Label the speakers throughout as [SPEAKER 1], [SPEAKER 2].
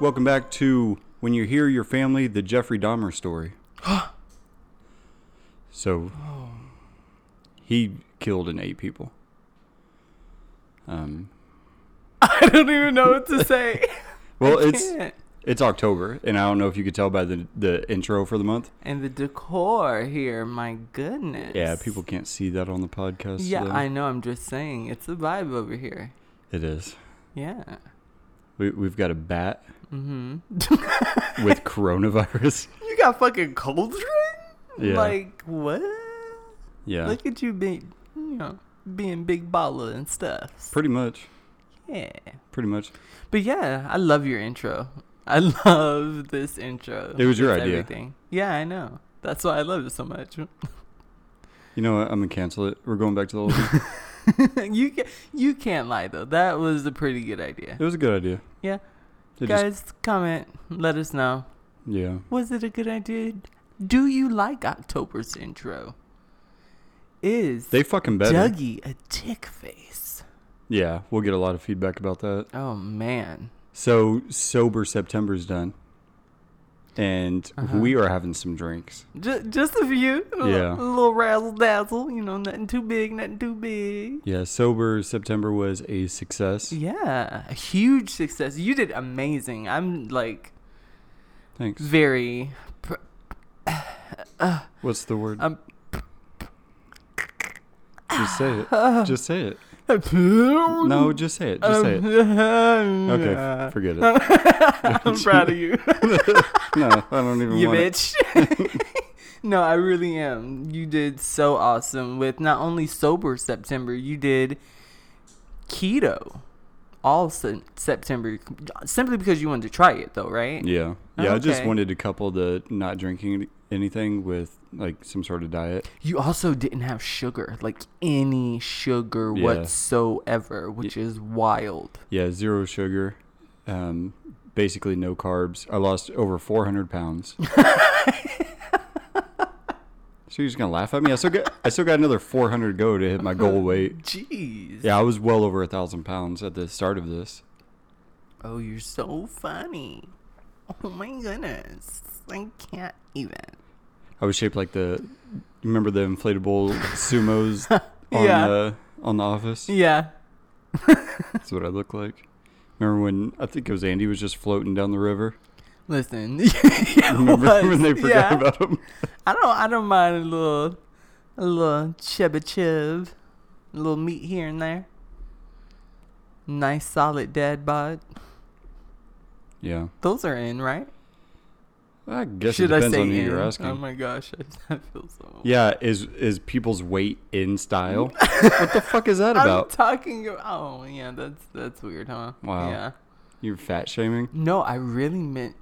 [SPEAKER 1] Welcome back to When You Hear Your Family, the Jeffrey Dahmer story. so, he killed and ate people. Um,
[SPEAKER 2] I don't even know what to say.
[SPEAKER 1] well, it's
[SPEAKER 2] can't.
[SPEAKER 1] it's October, and I don't know if you could tell by the the intro for the month.
[SPEAKER 2] and the decor here, my goodness.
[SPEAKER 1] Yeah, people can't see that on the podcast.
[SPEAKER 2] Yeah,
[SPEAKER 1] though.
[SPEAKER 2] I know. I'm just saying, it's a vibe over here.
[SPEAKER 1] It is.
[SPEAKER 2] Yeah.
[SPEAKER 1] We, we've got a bat
[SPEAKER 2] Mm-hmm.
[SPEAKER 1] with coronavirus.
[SPEAKER 2] you got fucking Coldren?
[SPEAKER 1] Yeah.
[SPEAKER 2] Like what?
[SPEAKER 1] Yeah,
[SPEAKER 2] Look at you being, you know, being big baller and stuff.
[SPEAKER 1] pretty much.
[SPEAKER 2] Yeah.
[SPEAKER 1] Pretty much.
[SPEAKER 2] But yeah, I love your intro. I love this intro.
[SPEAKER 1] It was your idea.
[SPEAKER 2] Everything. Yeah, I know. That's why I love it so much.
[SPEAKER 1] You know what? I'm gonna cancel it. We're going back to the old.
[SPEAKER 2] you can you can't lie though. That was a pretty good idea.
[SPEAKER 1] it was a good idea.
[SPEAKER 2] Yeah.
[SPEAKER 1] It just-
[SPEAKER 2] Guys, comment. Let us know.
[SPEAKER 1] yeah.
[SPEAKER 2] Was it a good idea? Do you like October's intro? Is
[SPEAKER 1] They fucking better.
[SPEAKER 2] Dougie a dick face?
[SPEAKER 1] Yeah, we'll get a lot of feedback about that.
[SPEAKER 2] Oh man.
[SPEAKER 1] So sober September's done, and
[SPEAKER 2] Uh-huh.
[SPEAKER 1] we are having some drinks.
[SPEAKER 2] Just, just a few.
[SPEAKER 1] Yeah.
[SPEAKER 2] A little razzle dazzle. You know, nothing too big, nothing too big.
[SPEAKER 1] Yeah, sober September was a success.
[SPEAKER 2] Yeah, a huge success. You did amazing. I'm like
[SPEAKER 1] Thanks.
[SPEAKER 2] very. Pr-
[SPEAKER 1] What's the word?
[SPEAKER 2] Um,
[SPEAKER 1] just say it. Just say it. No, just say it. Just say it. Um, okay, f- forget it.
[SPEAKER 2] I'm proud of you,
[SPEAKER 1] No, I don't even
[SPEAKER 2] you
[SPEAKER 1] want it.
[SPEAKER 2] bitch. no, I really am. You did so awesome with not only sober September, you did keto all se- September, simply because you wanted to try it, though, right?
[SPEAKER 1] Yeah, yeah. I just
[SPEAKER 2] Okay.
[SPEAKER 1] wanted to couple the not drinking anything with like some sort of diet.
[SPEAKER 2] You also didn't have sugar, like any sugar
[SPEAKER 1] Yeah.
[SPEAKER 2] whatsoever, which is wild.
[SPEAKER 1] Yeah, zero sugar. Um, basically no carbs. I lost over 400 pounds. so you're just gonna laugh at me? I still got I still got another 400 go to hit my goal weight.
[SPEAKER 2] Jeez.
[SPEAKER 1] Yeah, I was well over a thousand pounds at the start of this.
[SPEAKER 2] Oh, you're so funny. Oh my goodness. I can't even.
[SPEAKER 1] I was shaped like the. Remember the inflatable sumos on
[SPEAKER 2] Yeah.
[SPEAKER 1] uh, on the office?
[SPEAKER 2] Yeah.
[SPEAKER 1] That's what I look like. Remember when I think it was Andy was just floating down the river?
[SPEAKER 2] Listen.
[SPEAKER 1] Remember
[SPEAKER 2] was.
[SPEAKER 1] when they forgot
[SPEAKER 2] yeah.
[SPEAKER 1] about him?
[SPEAKER 2] I don't I don't mind a little a little chubba chub. A little meat here and there. Nice solid dad bod.
[SPEAKER 1] Yeah,
[SPEAKER 2] Those are in, right?
[SPEAKER 1] I guess
[SPEAKER 2] Should
[SPEAKER 1] it
[SPEAKER 2] I say
[SPEAKER 1] on who
[SPEAKER 2] in?
[SPEAKER 1] you're asking.
[SPEAKER 2] Oh my gosh, I, I feel so.
[SPEAKER 1] Yeah, is is people's weight in style? what the fuck is that
[SPEAKER 2] I'm
[SPEAKER 1] about?
[SPEAKER 2] talking about. Oh yeah, that's that's weird, huh?
[SPEAKER 1] Wow.
[SPEAKER 2] Yeah.
[SPEAKER 1] You're fat shaming?
[SPEAKER 2] No, I really meant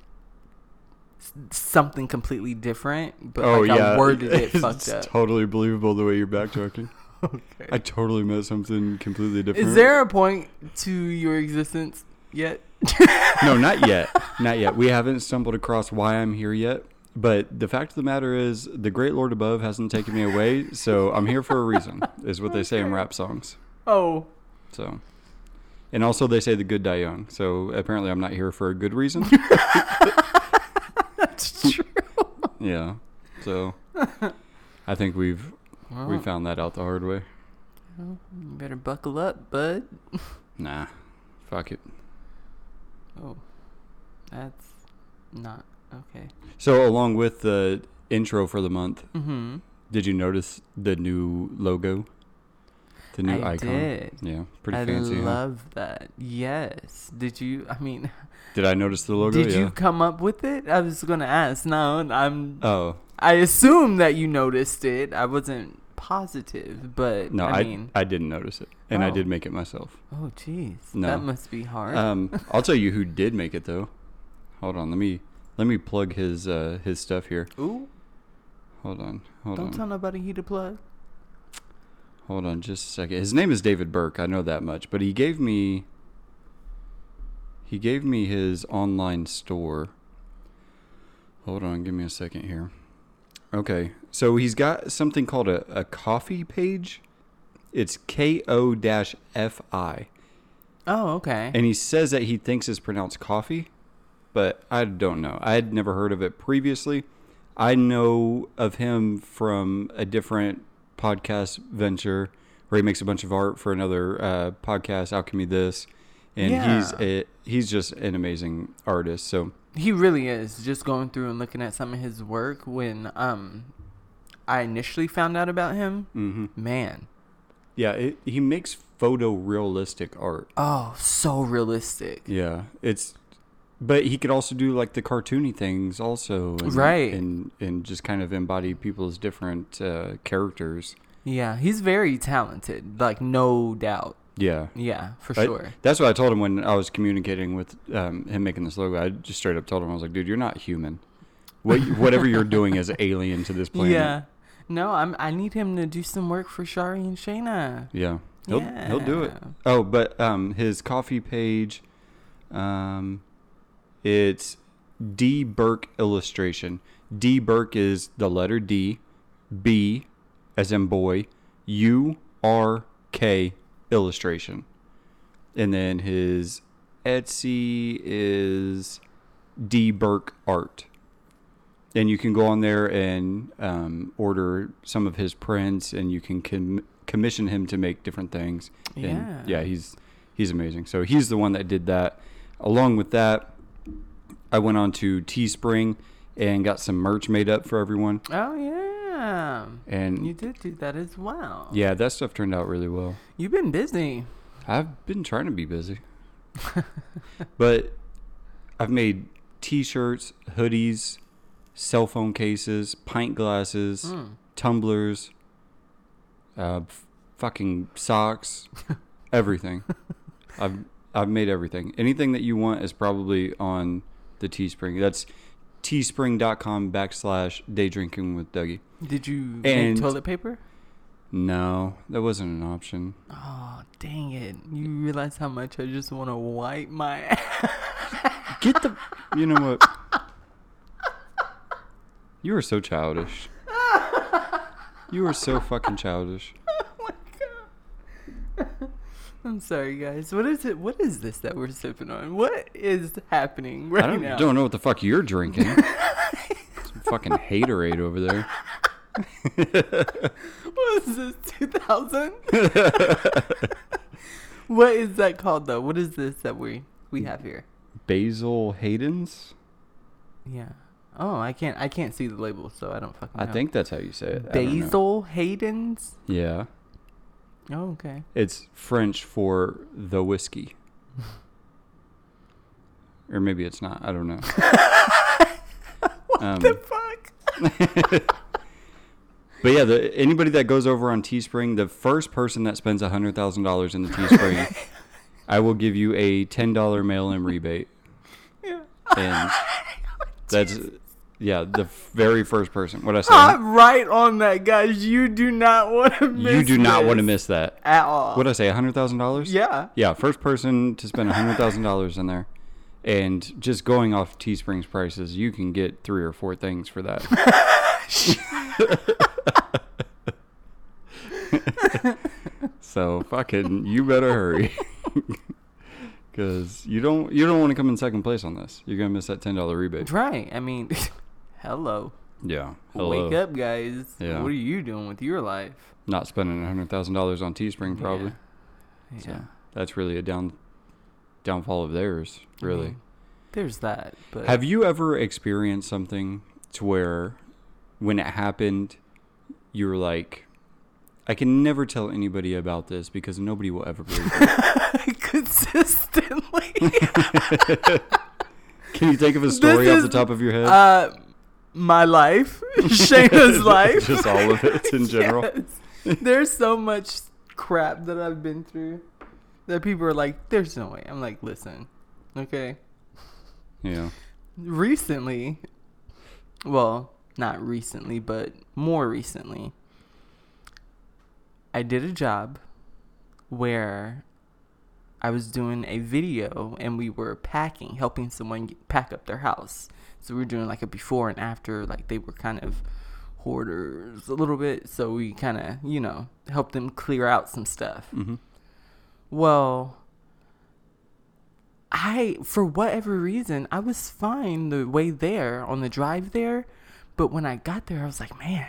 [SPEAKER 2] something completely different, but
[SPEAKER 1] oh
[SPEAKER 2] like
[SPEAKER 1] yeah,
[SPEAKER 2] I worded it
[SPEAKER 1] it's
[SPEAKER 2] fucked up.
[SPEAKER 1] totally believable the way you're backtracking.
[SPEAKER 2] okay.
[SPEAKER 1] I totally meant something completely different.
[SPEAKER 2] Is there a point to your existence yet?
[SPEAKER 1] No, not yet. Not yet. We haven't stumbled across why I'm here yet. But the fact of the matter is, the great Lord above hasn't taken me away, so I'm here for a reason. Is what they say in rap songs.
[SPEAKER 2] Oh,
[SPEAKER 1] So, and also they say the good die young. So apparently, I'm not here for a good reason.
[SPEAKER 2] that's true.
[SPEAKER 1] yeah. So, I think we've we found that out the hard way.
[SPEAKER 2] you better buckle up, bud.
[SPEAKER 1] Nah, fuck it.
[SPEAKER 2] Oh, that's not okay.
[SPEAKER 1] So along with the intro for the month,
[SPEAKER 2] Mm-hmm.
[SPEAKER 1] did you notice the new logo? The new
[SPEAKER 2] I
[SPEAKER 1] icon.
[SPEAKER 2] did.
[SPEAKER 1] Yeah, pretty
[SPEAKER 2] I
[SPEAKER 1] fancy. huh?
[SPEAKER 2] love that. Yes. Did you? I mean,
[SPEAKER 1] Did I notice the logo?
[SPEAKER 2] did
[SPEAKER 1] yeah.
[SPEAKER 2] you come up with it? I was gonna ask. No, I'm.
[SPEAKER 1] Oh
[SPEAKER 2] I assume that you noticed it. I wasn't positive, but
[SPEAKER 1] no,
[SPEAKER 2] I,
[SPEAKER 1] I
[SPEAKER 2] mean,
[SPEAKER 1] I didn't notice it, and I
[SPEAKER 2] Oh.
[SPEAKER 1] did make it myself.
[SPEAKER 2] oh jeez,
[SPEAKER 1] No.
[SPEAKER 2] that must be hard.
[SPEAKER 1] Um, I'll tell you who did make it though. Hold on, let me let me plug his uh his stuff here.
[SPEAKER 2] Ooh,
[SPEAKER 1] Hold on, hold
[SPEAKER 2] don't
[SPEAKER 1] on,
[SPEAKER 2] tell nobody he to plug.
[SPEAKER 1] hold on, just a second. His name is David Burke. I know that much, but he gave me he gave me his online store. Hold on, give me a second here. Okay, so he's got something called a, a coffee page. It's K O F I.
[SPEAKER 2] Oh, okay.
[SPEAKER 1] And he says that he thinks it's pronounced coffee, but I don't know. I had never heard of it previously. I know of him from a different podcast venture where he makes a bunch of art for another uh, podcast, Alchemy This, and he's a, he's just an amazing artist. So
[SPEAKER 2] He really is. Just going through and looking at some of his work when um I initially found out about him,
[SPEAKER 1] mhm.
[SPEAKER 2] man.
[SPEAKER 1] yeah, it, he makes photorealistic art.
[SPEAKER 2] Oh, so realistic.
[SPEAKER 1] Yeah, it's but he could also do like the cartoony things also, and,
[SPEAKER 2] Right.
[SPEAKER 1] And and just kind of embody people's different uh, characters.
[SPEAKER 2] Yeah, he's very talented, like no doubt.
[SPEAKER 1] Yeah,
[SPEAKER 2] Yeah, for
[SPEAKER 1] I-
[SPEAKER 2] sure.
[SPEAKER 1] that's what I told him when I was communicating with um, him making this logo. I just straight up told him I was like, dude, you're not human. What whatever you're doing is alien to this planet.
[SPEAKER 2] Yeah. No, I'm I need him to do some work for Shari and Shayna.
[SPEAKER 1] Yeah. He'll he'll do it. Oh, but um his coffee page um it's D Burke illustration. D Burke is the letter D, B as in boy, U R K illustration. And then his Etsy is D Burke art. And you can go on there and um, order some of his prints, and you can com- commission him to make different things.
[SPEAKER 2] Yeah.
[SPEAKER 1] And yeah, he's he's amazing. So he's the one that did that. Along with that, I went on to Teespring and got some merch made up for everyone.
[SPEAKER 2] Oh yeah.
[SPEAKER 1] And
[SPEAKER 2] You did do that as well.
[SPEAKER 1] yeah, that stuff turned out really well.
[SPEAKER 2] You've been busy.
[SPEAKER 1] I've been trying to be busy. but I've made t-shirts, hoodies, cell phone cases, pint glasses,
[SPEAKER 2] Mm.
[SPEAKER 1] tumblers, uh, f- fucking socks, everything. I've I've made everything. Anything that you want is probably on the Teespring. That's teespring.com backslash day drinking with Dougie.
[SPEAKER 2] Did you
[SPEAKER 1] And-
[SPEAKER 2] toilet paper?
[SPEAKER 1] No, that wasn't an option.
[SPEAKER 2] Oh, dang it. You realize how much I just want to wipe my ass.
[SPEAKER 1] Get the. You know what? You are so childish. You are so fucking childish.
[SPEAKER 2] I'm sorry, guys. What is it? What is this that we're sipping on? What is happening right
[SPEAKER 1] I don't,
[SPEAKER 2] now?
[SPEAKER 1] don't know what the fuck you're drinking. Some fucking haterade over there.
[SPEAKER 2] What is this? 2000? what is that called though? What is this that we we have here?
[SPEAKER 1] Basil Hayden's?
[SPEAKER 2] Yeah. Oh, I can't. I can't see the label, so I don't fucking.
[SPEAKER 1] I think that's how you say it. I don't know.
[SPEAKER 2] Basil Hayden's.
[SPEAKER 1] Yeah.
[SPEAKER 2] Oh, okay.
[SPEAKER 1] It's French for the whiskey. or maybe it's not. I don't know. um,
[SPEAKER 2] The fuck.
[SPEAKER 1] But yeah, the, anybody that goes over on Teespring, the first person that spends hundred thousand dollars in the Teespring, I will give you a ten dollar mail-in rebate,
[SPEAKER 2] Yeah.
[SPEAKER 1] and that's yeah, the very first person. What I say?
[SPEAKER 2] I'm right on that, guys. You do not want to miss.
[SPEAKER 1] you do not want to miss that.
[SPEAKER 2] at all.
[SPEAKER 1] What I say? hundred thousand dollars?
[SPEAKER 2] Yeah.
[SPEAKER 1] Yeah, first person to spend hundred thousand dollars in there, and just going off Teespring's prices, you can get three or four things for that. so fucking, you better hurry, because you don't you don't want to come in second place on this. You're gonna miss that ten dollar rebate.
[SPEAKER 2] Right. I mean, hello.
[SPEAKER 1] Yeah, hello.
[SPEAKER 2] Wake up, guys.
[SPEAKER 1] Yeah.
[SPEAKER 2] What are you doing with your life?
[SPEAKER 1] Not spending hundred thousand dollars on Teespring probably.
[SPEAKER 2] Yeah.
[SPEAKER 1] So that's really a down downfall of theirs. Really.
[SPEAKER 2] mean, there's that. But
[SPEAKER 1] Have you ever experienced something to where when it happened, you were like, I can never tell anybody about this because nobody will ever believe it.
[SPEAKER 2] consistently?
[SPEAKER 1] Can you think of a story off the top of your head?
[SPEAKER 2] uh, my life, Shayna's life,
[SPEAKER 1] Just all of it in general.
[SPEAKER 2] Yes. There's so much crap that I've been through that people are like, "There's no way." I'm like, "Listen, okay."
[SPEAKER 1] Yeah.
[SPEAKER 2] recently well not recently but more recently i did a job where i was doing a video and we were packing helping someone get, pack up their house. So we were doing like a before and after like they were kind of hoarders a little bit. So we kind of you know helped them clear out some stuff.
[SPEAKER 1] Hmm
[SPEAKER 2] well, I, for whatever reason, I was fine the way there on the drive there. But when I got there, I was like, man,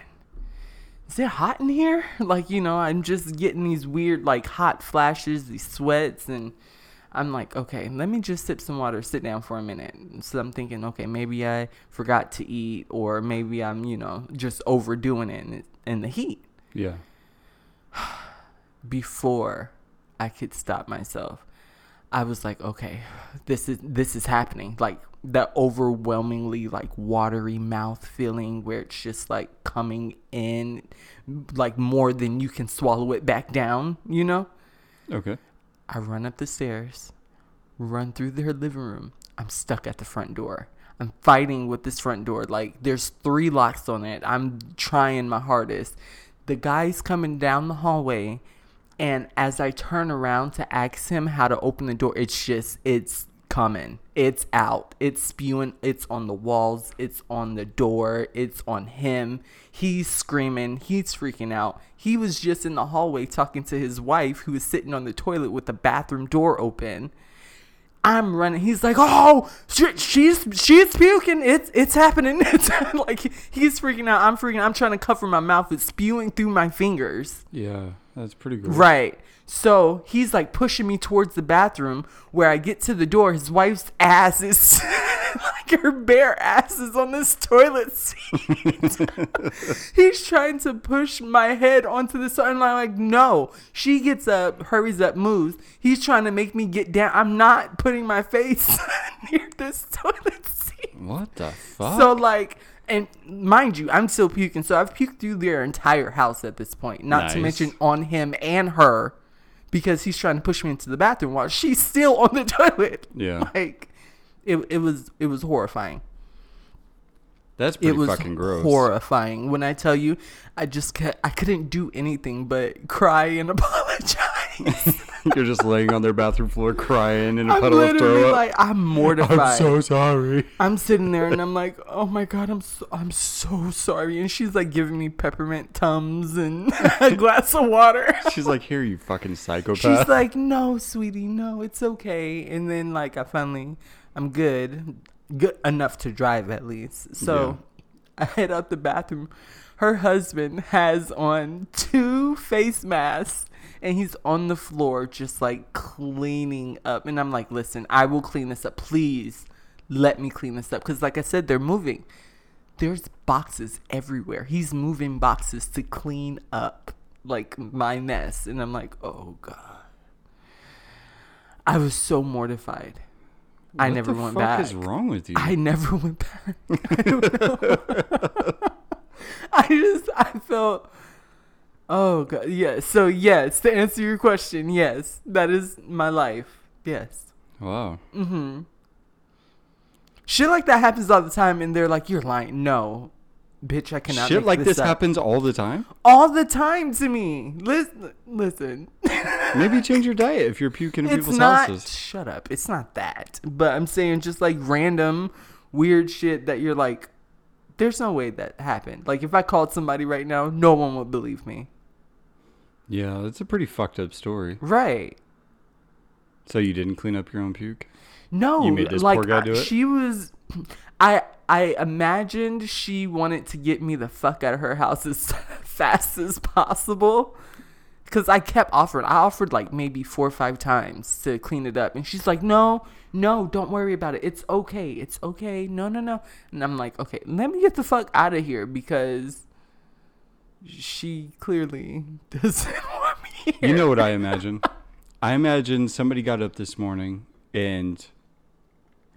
[SPEAKER 2] is it hot in here? Like, you know, I'm just getting these weird, like, hot flashes, these sweats. And I'm like, okay, let me just sip some water, sit down for a minute. So I'm thinking, okay, maybe I forgot to eat, or maybe I'm, you know, just overdoing it in, in the heat.
[SPEAKER 1] Yeah.
[SPEAKER 2] Before I could stop myself, I was like, okay, this is this is happening. Like that overwhelmingly like watery mouth feeling where it's just like coming in like more than you can swallow it back down, you know?
[SPEAKER 1] Okay.
[SPEAKER 2] I run up the stairs, run through their living room. I'm stuck at the front door. I'm fighting with this front door. Like there's three locks on it. I'm trying my hardest. The guy's coming down the hallway and as I turn around to ask him how to open the door, it's just it's coming. It's out. It's spewing. It's on the walls. It's on the door. It's on him. He's screaming. He's freaking out. He was just in the hallway talking to his wife who was sitting on the toilet with the bathroom door open. I'm running. He's like, "Oh, she, she's she's puking. It's it's happening." It's like he's freaking out. I'm freaking. out. I'm trying to cover my mouth. It's spewing through my fingers.
[SPEAKER 1] Yeah, that's pretty good.
[SPEAKER 2] Right. So he's like pushing me towards the bathroom where I get to the door. His wife's ass is like her bare ass is on this toilet seat. he's trying to push my head onto the side. And I'm like, no. She gets up, hurries up, moves. He's trying to make me get down. I'm not putting my face near this toilet seat.
[SPEAKER 1] What the fuck?
[SPEAKER 2] So like, and mind you, I'm still puking. So I've puked through their entire house at this point. Not to mention on him and her, because he's trying to push me into the bathroom while she's still on the toilet.
[SPEAKER 1] Yeah.
[SPEAKER 2] Like, it it was it was horrifying.
[SPEAKER 1] That's
[SPEAKER 2] It
[SPEAKER 1] pretty
[SPEAKER 2] was
[SPEAKER 1] fucking gross.
[SPEAKER 2] horrifying. When I tell you, I just ca I couldn't do anything but cry and apologize.
[SPEAKER 1] You're just laying on their bathroom floor crying in a
[SPEAKER 2] I'm
[SPEAKER 1] puddle of throw up.
[SPEAKER 2] like, I'm mortified.
[SPEAKER 1] I'm so sorry.
[SPEAKER 2] I'm sitting there and I'm like, oh my god, I'm so, I'm so sorry. And she's like giving me peppermint tums and a glass of water.
[SPEAKER 1] She's like, here, you fucking psychopath.
[SPEAKER 2] She's like, no, sweetie, no, it's okay. And then like I finally, I'm good, good enough to drive at least. So I head out the bathroom. Her husband has on two face masks. And he's on the floor just like cleaning up. And I'm like, listen, I will clean this up. Please let me clean this up. Because, like I said, they're moving. There's boxes everywhere. He's moving boxes to clean up like my mess. And I'm like, oh, God. I was so mortified. I
[SPEAKER 1] What
[SPEAKER 2] never
[SPEAKER 1] the
[SPEAKER 2] went
[SPEAKER 1] fuck
[SPEAKER 2] back.
[SPEAKER 1] is wrong with you?
[SPEAKER 2] I never went back. I don't know. I just I felt Oh god. Yeah. So yes, to answer your question, yes. That is my life. Yes.
[SPEAKER 1] wow.
[SPEAKER 2] Mm Mhm. Shit like that happens all the time and they're like, You're lying. No. Bitch, I cannot
[SPEAKER 1] Shit like this
[SPEAKER 2] up.
[SPEAKER 1] happens all the time.
[SPEAKER 2] all the time to me. Listen listen.
[SPEAKER 1] Maybe change your diet if you're puking in
[SPEAKER 2] it's
[SPEAKER 1] people's
[SPEAKER 2] not
[SPEAKER 1] houses.
[SPEAKER 2] shut up it's not that but i'm saying just like random weird shit that you're like there's no way that happened like if i called somebody right now no one would believe me
[SPEAKER 1] Yeah, that's a pretty fucked up story.
[SPEAKER 2] right
[SPEAKER 1] So you didn't clean up your own puke?
[SPEAKER 2] no
[SPEAKER 1] You made this
[SPEAKER 2] like
[SPEAKER 1] poor guy do it?
[SPEAKER 2] she was i i imagined she wanted to get me the fuck out of her house as fast as possible because I kept offering. I offered like maybe four or five times to clean it up, and she's like, "No, no, don't worry about it. It's okay. It's okay. No, no, no." And I'm like, "Okay, let me get the fuck out of here because she clearly doesn't want me here."
[SPEAKER 1] You know what I imagine? I imagine somebody got up this morning and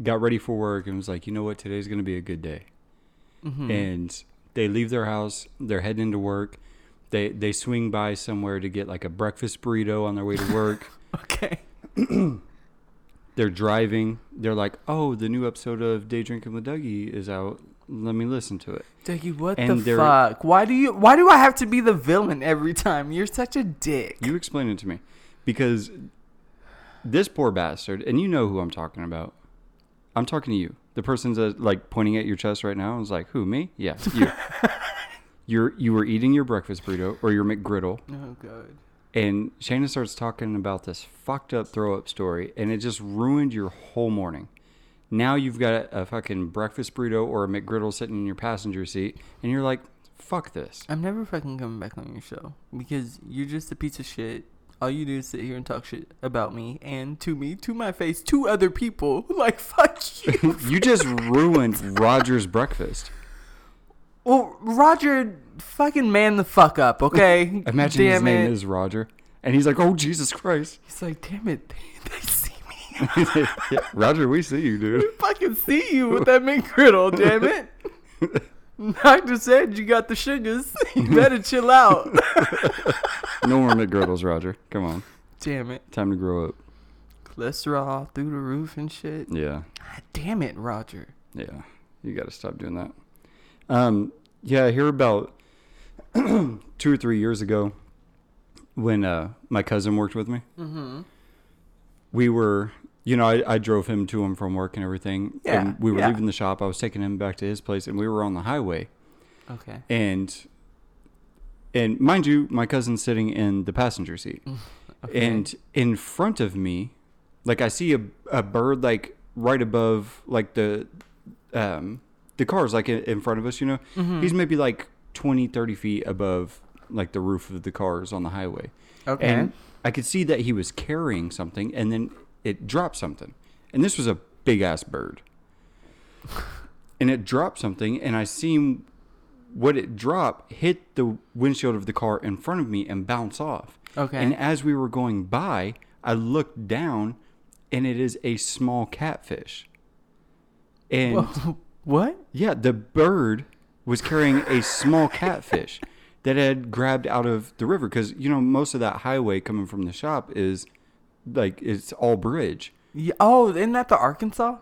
[SPEAKER 1] got ready for work and was like, you know what, today's going to be a good day.
[SPEAKER 2] Mhm.
[SPEAKER 1] And they leave their house, they're heading into work. They they swing by somewhere to get like a breakfast burrito on their way to work.
[SPEAKER 2] okay.
[SPEAKER 1] they're driving. They're like, "Oh, the new episode of Day Drinking with Dougie is out. Let me listen to it."
[SPEAKER 2] Dougie, what
[SPEAKER 1] And
[SPEAKER 2] the fuck? Why do you? Why do I have to be the villain every time? You're such a dick.
[SPEAKER 1] You explain it to me, because this poor bastard, and you know who I'm talking about. I'm talking to you, the person's uh, like pointing at your chest right now. I was like, "Who? Me? Yeah, you." You're you were eating your breakfast burrito or your McGriddle,
[SPEAKER 2] oh god.
[SPEAKER 1] And Shana starts talking about this fucked up throw up story, and it just ruined your whole morning. Now you've got a fucking breakfast burrito or a McGriddle sitting in your passenger seat, and you're like, fuck this.
[SPEAKER 2] I'm never fucking coming back on your show because you're just a piece of shit. All you do is sit here and talk shit about me and to me, to my face, to other people. Like, fuck you.
[SPEAKER 1] you just ruined Roger's breakfast.
[SPEAKER 2] well, Roger, fucking man the fuck up, okay?
[SPEAKER 1] Imagine his
[SPEAKER 2] Damn
[SPEAKER 1] name
[SPEAKER 2] it.
[SPEAKER 1] is Roger. And he's like, oh, Jesus Christ.
[SPEAKER 2] He's like, damn it, they, they see me.
[SPEAKER 1] yeah, Roger, we see you, dude.
[SPEAKER 2] We fucking see you with that McGriddle, damn it. Doctor said you got the sugars. You better chill out.
[SPEAKER 1] No more McGriddles, Roger. Come on.
[SPEAKER 2] damn it.
[SPEAKER 1] Time to grow up.
[SPEAKER 2] Cholesterol through the roof and shit.
[SPEAKER 1] Yeah.
[SPEAKER 2] God damn it, Roger.
[SPEAKER 1] Yeah. You got to stop doing that. Um, yeah, I hear about two or three years ago when uh, my cousin worked with me.
[SPEAKER 2] Mm-hmm.
[SPEAKER 1] we were you know I, I drove him to him from work and everything
[SPEAKER 2] Yeah,
[SPEAKER 1] and we were
[SPEAKER 2] yeah.
[SPEAKER 1] leaving the shop i was taking him back to his place and we were on the highway
[SPEAKER 2] Okay.
[SPEAKER 1] and and mind you my cousin's sitting in the passenger seat
[SPEAKER 2] okay.
[SPEAKER 1] and in front of me like i see a, a bird like right above like the um the cars like in, in front of us you know
[SPEAKER 2] Mhm.
[SPEAKER 1] he's maybe like 20 30 feet above like the roof of the cars on the highway
[SPEAKER 2] okay.
[SPEAKER 1] and I could see that he was carrying something, and then it dropped something. And this was a big ass bird. And it dropped something, and I seen what it dropped hit the windshield of the car in front of me and bounce off.
[SPEAKER 2] okay.
[SPEAKER 1] And as we were going by, I looked down, and it is a small catfish. And
[SPEAKER 2] Whoa, what?
[SPEAKER 1] yeah, the bird was carrying a small catfish that had grabbed out of the river because you know most of that highway coming from the shop is like it's all bridge.
[SPEAKER 2] Yeah, oh, isn't that the Arkansas?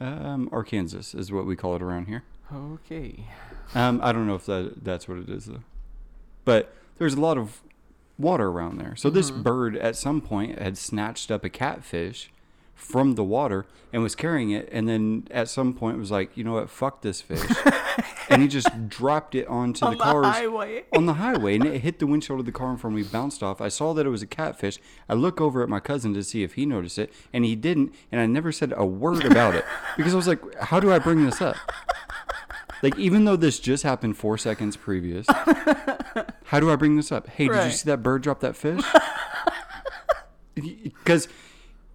[SPEAKER 1] Um, Arkansas is what we call it around here.
[SPEAKER 2] Okay.
[SPEAKER 1] Um, I don't know if that that's what it is though, but there's a lot of water around there. So this
[SPEAKER 2] Mhm.
[SPEAKER 1] bird at some point had snatched up a catfish from the water and was carrying it, and then at some point was like, you know what, fuck this fish, and he just dropped it onto
[SPEAKER 2] On
[SPEAKER 1] the
[SPEAKER 2] the
[SPEAKER 1] cars
[SPEAKER 2] highway.
[SPEAKER 1] on the highway, and it hit the windshield of the car in front of me, bounced off. I saw that it was a catfish. I look over at my cousin to see if he noticed it, and he didn't. And I never said a word about it because I was like, how do I bring this up? Like, even though this just happened four seconds previous, how do I bring this up? Hey, did you see that bird drop that fish? Because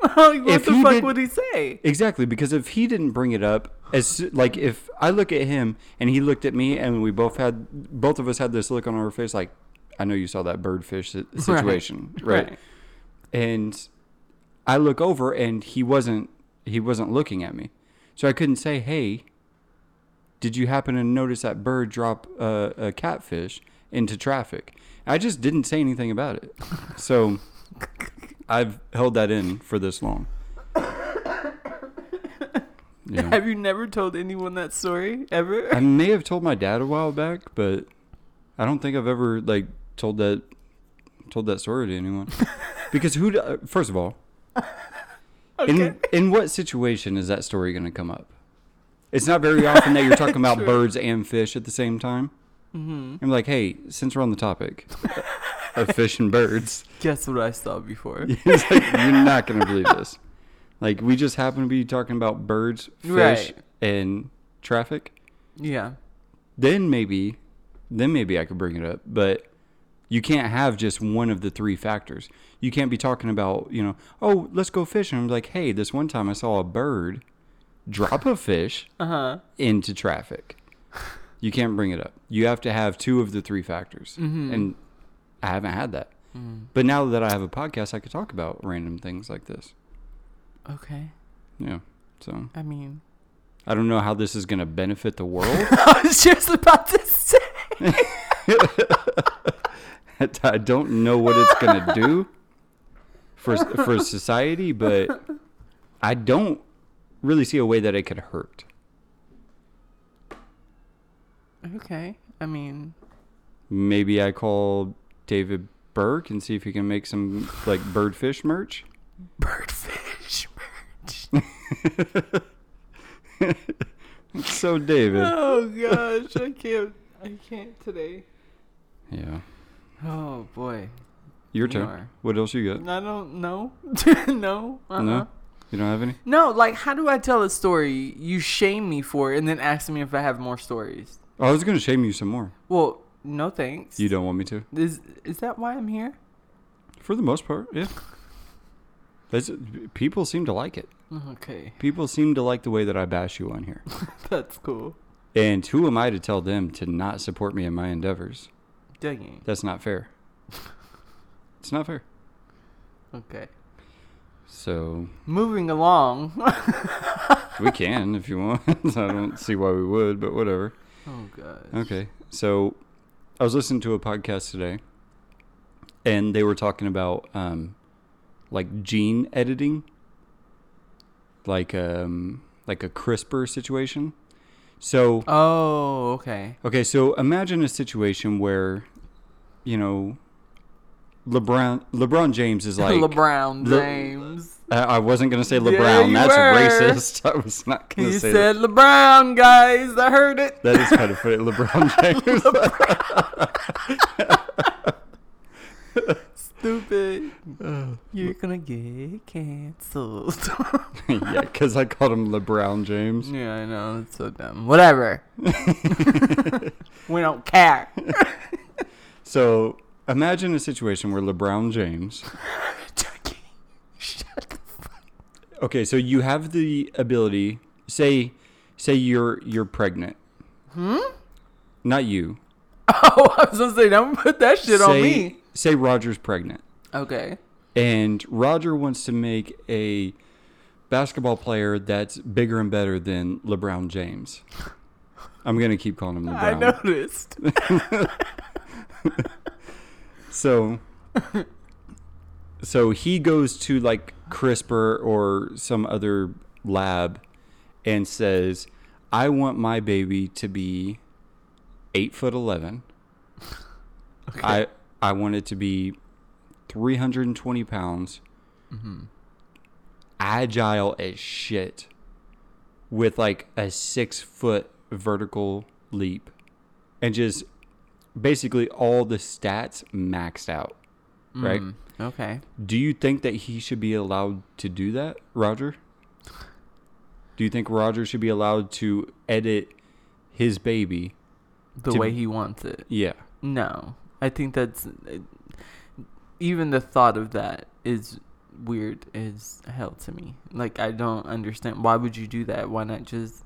[SPEAKER 2] like, what
[SPEAKER 1] If
[SPEAKER 2] the fuck
[SPEAKER 1] did-
[SPEAKER 2] would he say?
[SPEAKER 1] Exactly, because if he didn't bring it up, as like if I look at him and he looked at me, and we both had both of us had this look on our face, like I know you saw that birdfish si- situation, right? And I look over, and he wasn't he wasn't looking at me, so I couldn't say, "Hey, did you happen to notice that bird drop a, a catfish into traffic?" I just didn't say anything about it, so I've held that in for this long. Yeah.
[SPEAKER 2] Have you never told anyone that story ever?
[SPEAKER 1] I may have told my dad a while back, but I don't think I've ever like told that told that story to anyone. because who? do- First of all,
[SPEAKER 2] okay.
[SPEAKER 1] in in what situation is that story going to come up? It's not very often that you're talking about birds and fish at the same time.
[SPEAKER 2] hmm
[SPEAKER 1] I'm like, hey, since we're on the topic of fish and birds,
[SPEAKER 2] Guess what I saw before?
[SPEAKER 1] it's like, you're not going to believe this. Like, we just happen to be talking about birds, fish,
[SPEAKER 2] Right.
[SPEAKER 1] and traffic.
[SPEAKER 2] Yeah.
[SPEAKER 1] then maybe then maybe I could bring it up. But you can't have just one of the three factors. You can't be talking about, you know, oh, let's go fishing. I'm like, hey, this one time I saw a bird drop a fish
[SPEAKER 2] Uh huh.
[SPEAKER 1] into traffic. You can't bring it up. You have to have two of the three factors.
[SPEAKER 2] Mhm.
[SPEAKER 1] And I haven't had that.
[SPEAKER 2] Mm.
[SPEAKER 1] But now that I have a podcast, I could talk about random things like this.
[SPEAKER 2] Okay.
[SPEAKER 1] Yeah. So
[SPEAKER 2] I mean,
[SPEAKER 1] I don't know how this is going to benefit the world.
[SPEAKER 2] I was just about to say.
[SPEAKER 1] I don't know what it's gonna do for for society, but I don't really see a way that it could hurt.
[SPEAKER 2] Okay. I mean,
[SPEAKER 1] Maybe I call David Burke and see if he can make some like birdfish merch.
[SPEAKER 2] birdfish merch.
[SPEAKER 1] So David,
[SPEAKER 2] oh gosh, I can't. I can't today.
[SPEAKER 1] yeah,
[SPEAKER 2] Oh boy.
[SPEAKER 1] Your
[SPEAKER 2] You
[SPEAKER 1] turn.
[SPEAKER 2] are.
[SPEAKER 1] What else you got?
[SPEAKER 2] I don't know. no. Uh-uh.
[SPEAKER 1] No? You don't have any?
[SPEAKER 2] No, like how do I tell a story? You shame me for it and then ask me if I have more stories.
[SPEAKER 1] Oh, I was gonna shame you some more.
[SPEAKER 2] Well, no thanks.
[SPEAKER 1] You don't want me to?
[SPEAKER 2] Is is that why I'm here?
[SPEAKER 1] For the most part, yeah. That's, people seem to like it.
[SPEAKER 2] Okay,
[SPEAKER 1] People seem to like the way that I bash you on here.
[SPEAKER 2] that's cool.
[SPEAKER 1] And who am I to tell them to not support me in my endeavors?
[SPEAKER 2] Dang.
[SPEAKER 1] That's not fair. It's not fair.
[SPEAKER 2] Okay.
[SPEAKER 1] So
[SPEAKER 2] Moving along.
[SPEAKER 1] we can if you want. I don't see why we would, but whatever.
[SPEAKER 2] oh god.
[SPEAKER 1] Okay. So I was listening to a podcast today and they were talking about um like gene editing. Like um like a CRISPR situation. So
[SPEAKER 2] Oh, okay.
[SPEAKER 1] okay, so imagine a situation where you know LeBron LeBron James is like
[SPEAKER 2] LeBron James.
[SPEAKER 1] I I wasn't gonna say LeBron.
[SPEAKER 2] you
[SPEAKER 1] That's
[SPEAKER 2] were.
[SPEAKER 1] racist. I was not gonna
[SPEAKER 2] You
[SPEAKER 1] say
[SPEAKER 2] said LeBron, guys. I heard it.
[SPEAKER 1] that. That is kind of funny. LeBron James.
[SPEAKER 2] Stupid. You're gonna get canceled.
[SPEAKER 1] yeah, because I called him LeBron James.
[SPEAKER 2] yeah, I know. It's so dumb. Whatever. we don't care.
[SPEAKER 1] So imagine a situation where LeBron James.
[SPEAKER 2] Chucky, Shut the fuck.
[SPEAKER 1] Okay, so you have the ability. Say, say you're you're pregnant.
[SPEAKER 2] Hmm?
[SPEAKER 1] Not you.
[SPEAKER 2] Oh, I was gonna say, don't put that shit
[SPEAKER 1] say,
[SPEAKER 2] on me.
[SPEAKER 1] Say Roger's pregnant,
[SPEAKER 2] Okay.
[SPEAKER 1] and Roger wants to make a basketball player that's bigger and better than LeBron James. I'm gonna keep calling him LeBron.
[SPEAKER 2] I noticed.
[SPEAKER 1] So, so he goes to like CRISPR or some other lab and says, "I want my baby to be eight foot eleven. I I want it to be three hundred and twenty pounds,
[SPEAKER 2] Mm-hmm.
[SPEAKER 1] agile as shit, with like a six foot vertical leap, and just basically all the stats maxed out." Right?
[SPEAKER 2] Mm, okay.
[SPEAKER 1] Do you think that he should be allowed to do that, Roger? Do you think Roger should be allowed to edit his baby?
[SPEAKER 2] The
[SPEAKER 1] To-
[SPEAKER 2] way he wants it.
[SPEAKER 1] Yeah.
[SPEAKER 2] No, I think that's even the thought of that is weird as hell to me. Like I don't understand why would you do that? Why not just?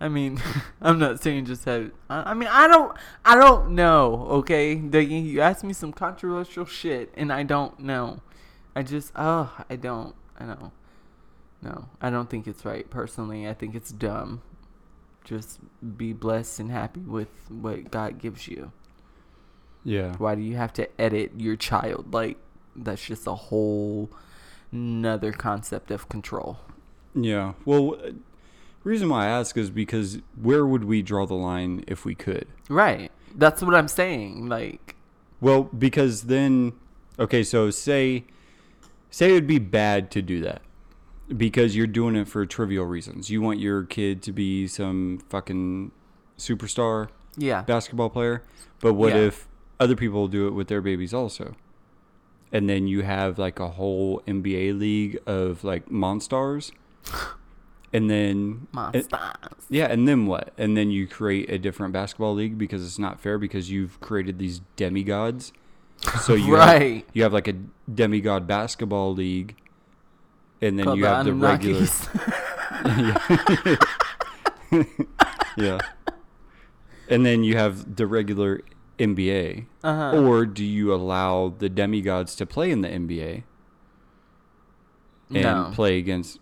[SPEAKER 2] I mean, I'm not saying just have. I I mean, I don't. I don't know. Okay, Like, you asked me some controversial shit, and I don't know. I just. Oh, I don't. I know. No, I don't think it's right. Personally, I think it's dumb. Just be blessed and happy with what God gives you.
[SPEAKER 1] Yeah.
[SPEAKER 2] Why do you have to edit your child? Like that's just a whole another concept of control.
[SPEAKER 1] Yeah. Well, uh, reason why I ask is because where would we draw the line if we could?
[SPEAKER 2] Right. That's what I'm saying. Like
[SPEAKER 1] Well, because then, okay, so say, say it would be bad to do that because you're doing it for trivial reasons. You want your kid to be some fucking superstar
[SPEAKER 2] yeah.
[SPEAKER 1] basketball player, but what
[SPEAKER 2] Yeah.
[SPEAKER 1] if other people do it with their babies also? And then you have like a whole NBA league of like monsters. And then
[SPEAKER 2] Monsters.
[SPEAKER 1] yeah, and then what? And then you create a different basketball league because it's not fair because you've created these demigods. So you have,
[SPEAKER 2] right.
[SPEAKER 1] you have like a demigod basketball league, and then
[SPEAKER 2] Called
[SPEAKER 1] you have the regular.
[SPEAKER 2] Anunnakis.
[SPEAKER 1] yeah. And then you have the regular NBA.
[SPEAKER 2] uh-huh.
[SPEAKER 1] Or do you allow the demigods to play in the NBA and
[SPEAKER 2] no.
[SPEAKER 1] play against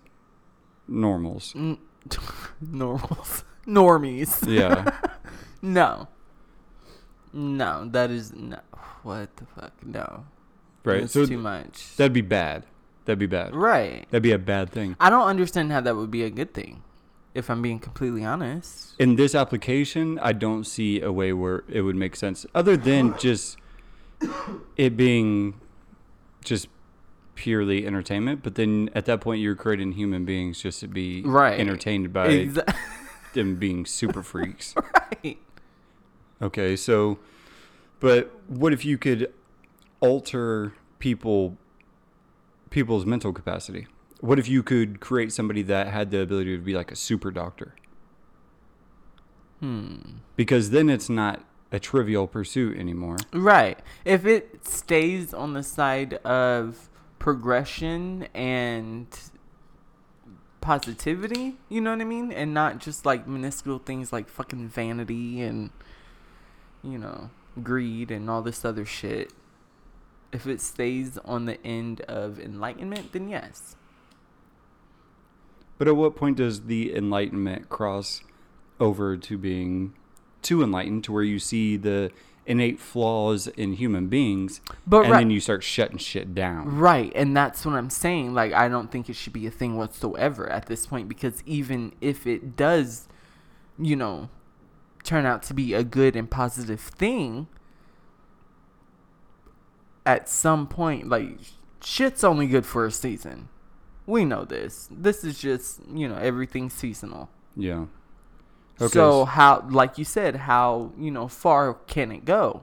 [SPEAKER 1] normals?
[SPEAKER 2] Normals. Normies.
[SPEAKER 1] Yeah.
[SPEAKER 2] No. No, that is no. What the fuck? No.
[SPEAKER 1] right.
[SPEAKER 2] It's
[SPEAKER 1] so
[SPEAKER 2] too much.
[SPEAKER 1] that'd be bad. That'd be bad.
[SPEAKER 2] right.
[SPEAKER 1] That'd be a bad thing.
[SPEAKER 2] I don't understand how that would be a good thing. If I'm being completely honest.
[SPEAKER 1] In this application, I don't see a way where it would make sense other than just it being just purely entertainment. But then at that point, you're creating human beings just to be
[SPEAKER 2] Right.
[SPEAKER 1] entertained by
[SPEAKER 2] Exa-
[SPEAKER 1] them being super freaks.
[SPEAKER 2] right.
[SPEAKER 1] Okay, so, but what if you could alter people people's mental capacity? What if you could create somebody that had the ability to be like a super doctor?
[SPEAKER 2] Hmm.
[SPEAKER 1] Because then it's not a trivial pursuit anymore.
[SPEAKER 2] Right. If it stays on the side of progression and positivity, you know what I mean? And not just like minuscule things like fucking vanity and, you know, greed and all this other shit. If it stays on the end of enlightenment, then yes.
[SPEAKER 1] But at what point does the enlightenment cross over to being too enlightened to where you see the innate flaws in human beings
[SPEAKER 2] But
[SPEAKER 1] and
[SPEAKER 2] right,
[SPEAKER 1] then you start shutting shit down?
[SPEAKER 2] Right, and that's what I'm saying. Like, I don't think it should be a thing whatsoever at this point because even if it does, you know, turn out to be a good and positive thing, at some point, like, shit's only good for a season. We know this. This is just, you know, everything seasonal.
[SPEAKER 1] Yeah. Okay.
[SPEAKER 2] So, how, like you said, how, you know, far can it go?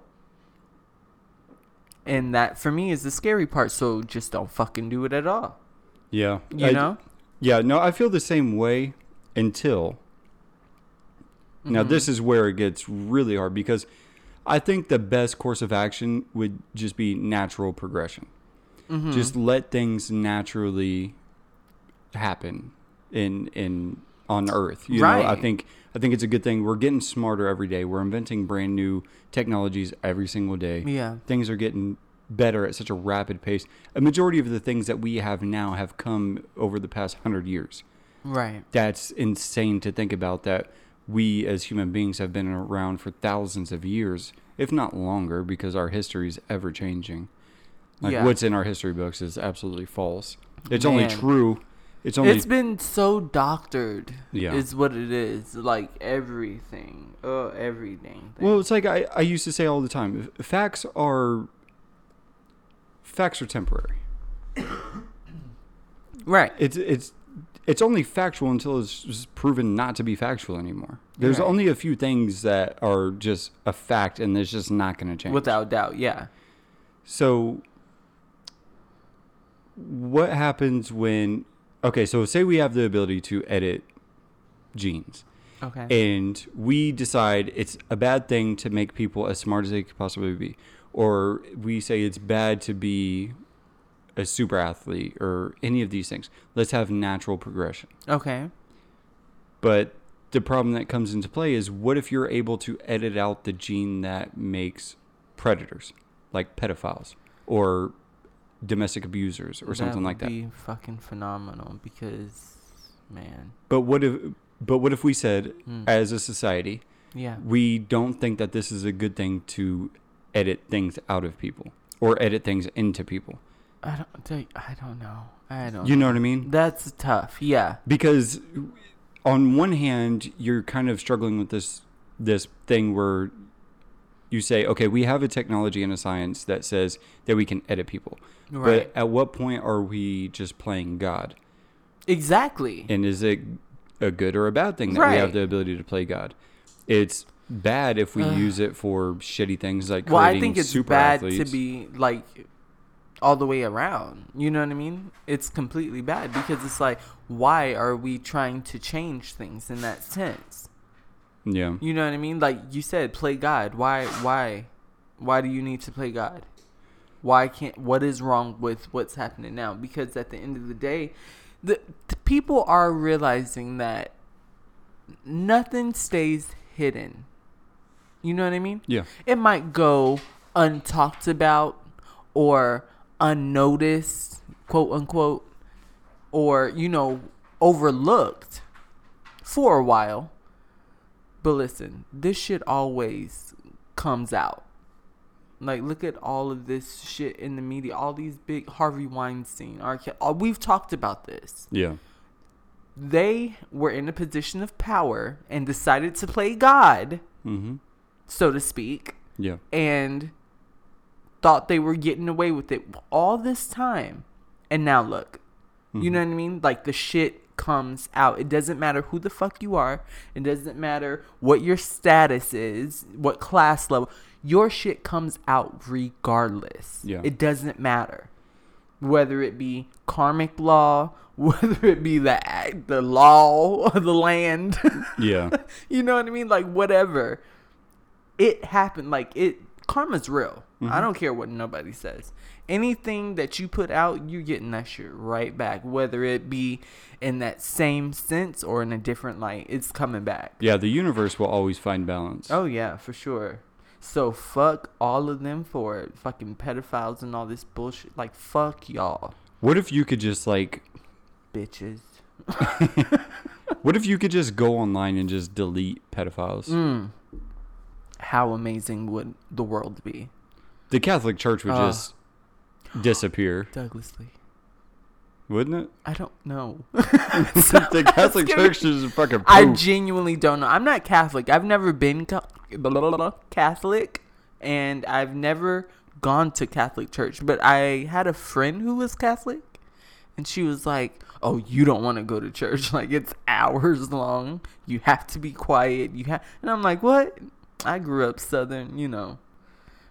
[SPEAKER 2] And that for me is the scary part. So just don't fucking do it at all.
[SPEAKER 1] yeah.
[SPEAKER 2] You
[SPEAKER 1] I-
[SPEAKER 2] know?
[SPEAKER 1] Yeah, no, I feel the same way until now
[SPEAKER 2] Mhm.
[SPEAKER 1] this is where it gets really hard because I think the best course of action would just be natural progression.
[SPEAKER 2] Mhm.
[SPEAKER 1] Just let things naturally happen in in on earth. You know, I think I think it's a good thing. We're getting smarter every day. We're inventing brand new technologies every single day.
[SPEAKER 2] yeah.
[SPEAKER 1] Things are getting better at such a rapid pace. A majority of the things that we have now have come over the past 100 years
[SPEAKER 2] Right.
[SPEAKER 1] that's insane to think about that we as human beings have been around for thousands of years if not longer because our history is ever changing like
[SPEAKER 2] Yeah.
[SPEAKER 1] what's in our history books is absolutely false it's only true it's only
[SPEAKER 2] It's been so doctored.
[SPEAKER 1] Yeah.
[SPEAKER 2] Is what it is. Like everything. Oh, everything.
[SPEAKER 1] well it's like I, I used to say all the time facts are facts are temporary
[SPEAKER 2] right.
[SPEAKER 1] it's it's it's only factual until it's proven not to be factual anymore there's
[SPEAKER 2] Right.
[SPEAKER 1] only a few things that are just a fact and it's just not going to change
[SPEAKER 2] Without doubt. Yeah.
[SPEAKER 1] So, what happens when? Okay, so say we have the ability to edit genes,
[SPEAKER 2] Okay.
[SPEAKER 1] and we decide it's a bad thing to make people as smart as they could possibly be, or we say it's bad to be a super athlete, or any of these things. Let's have natural progression.
[SPEAKER 2] okay.
[SPEAKER 1] But the problem that comes into play is what if you're able to edit out the gene that makes predators, like pedophiles or domestic abusers or something like
[SPEAKER 2] would
[SPEAKER 1] that?
[SPEAKER 2] Be fucking phenomenal because, man.
[SPEAKER 1] But what if but what if we said
[SPEAKER 2] Mm.
[SPEAKER 1] as a society,
[SPEAKER 2] Yeah.
[SPEAKER 1] we don't think that this is a good thing to edit things out of people or edit things into people.
[SPEAKER 2] I don't. I don't know. I don't.
[SPEAKER 1] You know what I mean?
[SPEAKER 2] That's tough. Yeah.
[SPEAKER 1] because on one hand you're kind of struggling with this this thing where you say okay we have a technology and a science that says that we can edit people
[SPEAKER 2] Right.
[SPEAKER 1] but at what point are we just playing god
[SPEAKER 2] exactly.
[SPEAKER 1] and is it a good or a bad thing that we have the ability to play god it's bad if we
[SPEAKER 2] Ugh.
[SPEAKER 1] use it for shitty things like
[SPEAKER 2] well, I think it's
[SPEAKER 1] super
[SPEAKER 2] bad to
[SPEAKER 1] athletes.
[SPEAKER 2] be like all the way around. You know what I mean? It's completely bad because it's like, why are we trying to change things in that sense?
[SPEAKER 1] yeah
[SPEAKER 2] You know what I mean? Like you said, play God. Why? Why? Why do you need to play God? Why can't? What is wrong with what's happening now? Because at the end of the day, the, the people are realizing that nothing stays hidden. You know what I mean?
[SPEAKER 1] yeah
[SPEAKER 2] it might go untalked about or unnoticed, quote unquote, or, you know, overlooked for a while. But listen, this shit always comes out. Like, look at all of this shit in the media, all these big Harvey Weinstein, R. All- we've talked about this.
[SPEAKER 1] yeah
[SPEAKER 2] They were in a position of power and decided to play God,
[SPEAKER 1] mm-hmm
[SPEAKER 2] so to speak
[SPEAKER 1] yeah
[SPEAKER 2] and thought they were getting away with it all this time. And now look. You
[SPEAKER 1] Mhm.
[SPEAKER 2] know what I mean? Like the shit comes out. It doesn't matter who the fuck you are. It doesn't matter what your status is, what class level. Your shit comes out regardless.
[SPEAKER 1] Yeah.
[SPEAKER 2] It doesn't matter. Whether it be karmic law, whether it be the act, the law of the land.
[SPEAKER 1] Yeah.
[SPEAKER 2] you know what I mean? Like whatever. It happened. Like it karma's real. I don't care what nobody says. Anything that you put out, you're getting that shit right back. Whether it be in that same sense or in a different light, it's coming back.
[SPEAKER 1] Yeah, the universe will always find balance.
[SPEAKER 2] Oh yeah, for sure. So fuck all of them for it. Fucking pedophiles and all this bullshit. Like fuck y'all,
[SPEAKER 1] What if you could just like
[SPEAKER 2] bitches.
[SPEAKER 1] what if you could just go online and just delete pedophiles?
[SPEAKER 2] Mm. How amazing would the world be?
[SPEAKER 1] The Catholic Church would
[SPEAKER 2] Uh.
[SPEAKER 1] just disappear,
[SPEAKER 2] Douglas Lee.
[SPEAKER 1] wouldn't it?
[SPEAKER 2] I don't know.
[SPEAKER 1] the Catholic Church is fucking
[SPEAKER 2] I genuinely don't know. I'm not Catholic. I've never been ca- blah, blah, blah, blah, Catholic, and I've never gone to Catholic church. But I had a friend who was Catholic, and she was like, "Oh, you don't want to go to church? Like it's hours long. You have to be quiet. You have." And I'm like, "What?" I grew up Southern, you know.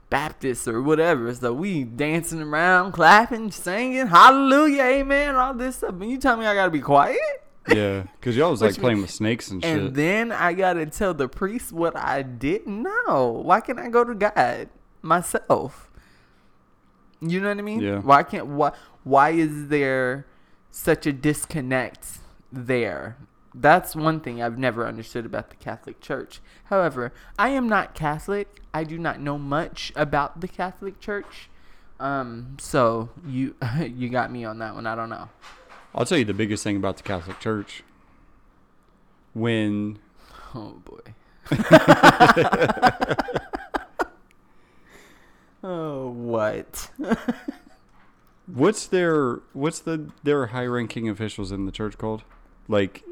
[SPEAKER 2] Baptist or whatever, so we dancing around, clapping, singing, hallelujah, amen, all this stuff. And you tell me I gotta be quiet?
[SPEAKER 1] yeah, because y'all was like playing with snakes and shit.
[SPEAKER 2] And then I gotta tell the priest what I didn't know. Why can't I go to God myself? You know what I mean?
[SPEAKER 1] Yeah.
[SPEAKER 2] Why can't why why is there such a disconnect there? That's one thing I've never understood about the Catholic Church. However, I am not Catholic. I do not know much about the Catholic Church. Um, so you you got me on that one. I don't know.
[SPEAKER 1] I'll tell you the biggest thing about the Catholic Church. When
[SPEAKER 2] Oh boy. oh what?
[SPEAKER 1] what's their what's the their high ranking officials in the church called? Like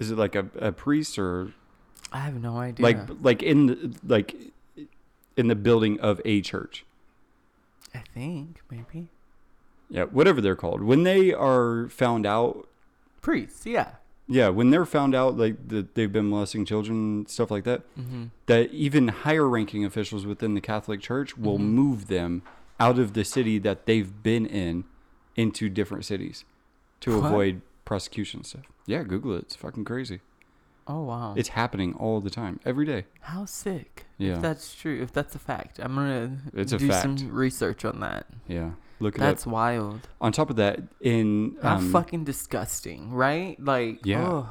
[SPEAKER 1] is it like a, a priest or
[SPEAKER 2] I have no idea.
[SPEAKER 1] like like in the like in the building of a church?
[SPEAKER 2] I think maybe
[SPEAKER 1] Yeah, whatever they're called. When they are found out
[SPEAKER 2] priests. Yeah.
[SPEAKER 1] Yeah, when they're found out like that they've been molesting children, stuff like that,
[SPEAKER 2] Mm-hmm.
[SPEAKER 1] that even higher ranking officials within the Catholic Church will
[SPEAKER 2] Mhm.
[SPEAKER 1] move them out of the city that they've been in into different cities to
[SPEAKER 2] What?
[SPEAKER 1] avoid prosecution stuff. Yeah, Google it. It's fucking crazy.
[SPEAKER 2] Oh wow.
[SPEAKER 1] It's happening all the time, every day.
[SPEAKER 2] How sick.
[SPEAKER 1] Yeah.
[SPEAKER 2] If that's true, if that's a fact, I'm gonna
[SPEAKER 1] It's
[SPEAKER 2] do some research on that.
[SPEAKER 1] Yeah, look at
[SPEAKER 2] That's
[SPEAKER 1] up.
[SPEAKER 2] wild.
[SPEAKER 1] On top of that, in
[SPEAKER 2] How
[SPEAKER 1] um,
[SPEAKER 2] fucking disgusting, right? Like,
[SPEAKER 1] Yeah.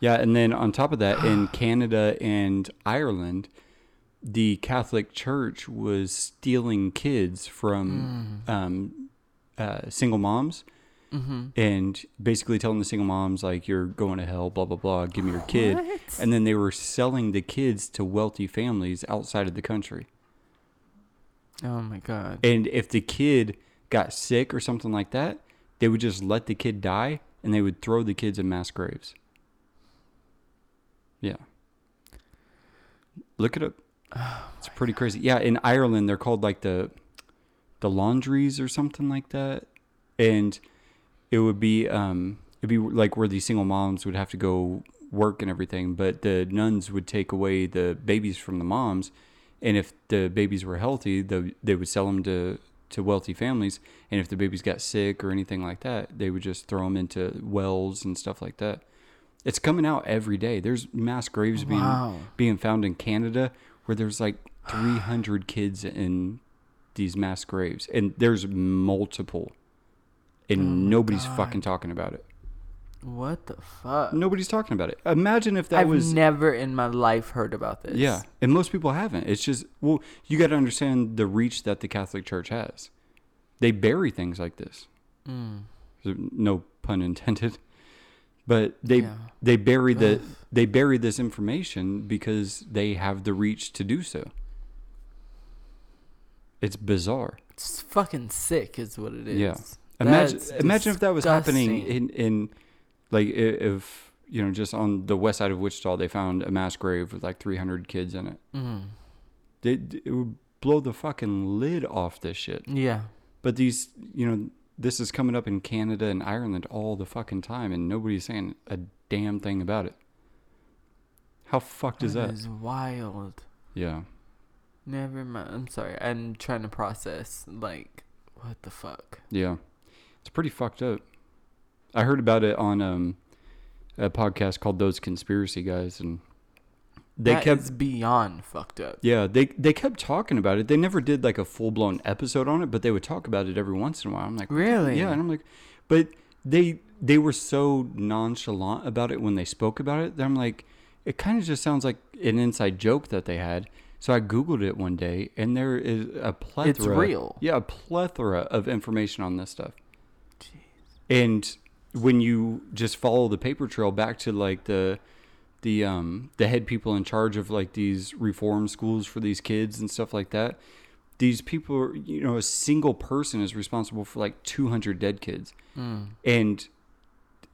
[SPEAKER 1] Yeah, and then on top of that, in Canada and Ireland, the Catholic Church was stealing kids from um, uh, single moms
[SPEAKER 2] Mm-hmm.
[SPEAKER 1] and basically telling the single moms like you're going to hell, blah blah blah, give me your kid,
[SPEAKER 2] What?
[SPEAKER 1] and then they were selling the kids to wealthy families outside of the country.
[SPEAKER 2] Oh my god.
[SPEAKER 1] And if the kid got sick or something like that, they would just let the kid die and they would throw the kids in mass graves. Yeah. Look it up. It's pretty crazy. Yeah, in Ireland they're called like the the laundries or something like that. And it would be um it'd be like where these single moms would have to go work and everything, but the nuns would take away the babies from the moms and if the babies were healthy, the, they would sell them to, to wealthy families. And if the babies got sick or anything like that, they would just throw them into wells and stuff like that. It's coming out every day. There's mass graves being being found in Canada where there's like 300 kids in these mass graves, and there's multiple, and
[SPEAKER 2] Oh
[SPEAKER 1] nobody's
[SPEAKER 2] God.
[SPEAKER 1] fucking talking about it.
[SPEAKER 2] What the fuck?
[SPEAKER 1] Nobody's talking about it. Imagine if that
[SPEAKER 2] I've
[SPEAKER 1] was
[SPEAKER 2] never in my life heard about this.
[SPEAKER 1] Yeah, and most people haven't. It's just well, you got to understand the reach that the Catholic Church has. They bury things like this.
[SPEAKER 2] Mm.
[SPEAKER 1] No pun intended. But they
[SPEAKER 2] Yeah.
[SPEAKER 1] they bury the
[SPEAKER 2] Ugh.
[SPEAKER 1] they bury this information because they have the reach to do so. It's bizarre.
[SPEAKER 2] It's fucking sick, is what it is.
[SPEAKER 1] Yeah. Imagine
[SPEAKER 2] That's
[SPEAKER 1] imagine if that was happening in in like if you know just on the west side of Wichita they found a mass grave with like 300 kids in it.
[SPEAKER 2] Mm.
[SPEAKER 1] It, it would blow the fucking lid off this shit.
[SPEAKER 2] Yeah.
[SPEAKER 1] But these, you know, this is coming up in Canada and Ireland all the fucking time, and nobody's saying a damn thing about it. How fucked is that?
[SPEAKER 2] That is wild.
[SPEAKER 1] Yeah.
[SPEAKER 2] Never mind. I'm sorry. I'm trying to process. Like, what the fuck?
[SPEAKER 1] Yeah. It's pretty fucked up. I heard about it on um, a podcast called Those Conspiracy Guys, and they
[SPEAKER 2] That
[SPEAKER 1] kept
[SPEAKER 2] beyond fucked up.
[SPEAKER 1] yeah they they kept talking about it. They never did like a full blown episode on it, but they would talk about it every once in a while. I'm like,
[SPEAKER 2] Really?
[SPEAKER 1] yeah, and I'm like, but they they were so nonchalant about it when they spoke about it that I'm like, it kind of just sounds like an inside joke that they had. So I googled it one day, and there is a plethora.
[SPEAKER 2] It's real.
[SPEAKER 1] Yeah, a plethora of information on this stuff. And when you just follow the paper trail back to like the the um the head people in charge of like these reform schools for these kids and stuff like that, these people are you know a single person is responsible for like 200 dead kids,
[SPEAKER 2] Mm.
[SPEAKER 1] and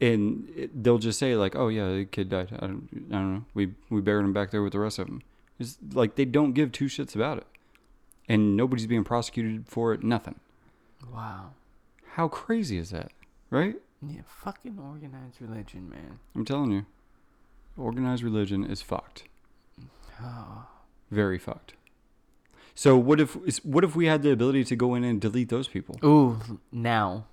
[SPEAKER 1] and they'll just say like, oh yeah, the kid died. I don't, I don't know. We we buried him back there with the rest of them. It's like they don't give two shits about it, and nobody's being prosecuted for it. Nothing.
[SPEAKER 2] Wow.
[SPEAKER 1] How crazy is that, right?
[SPEAKER 2] Yeah, fucking organized religion, man.
[SPEAKER 1] I'm telling you, organized religion is fucked.
[SPEAKER 2] Oh.
[SPEAKER 1] Very fucked. So what if what if we had the ability to go in and delete those people?
[SPEAKER 2] Ooh, now.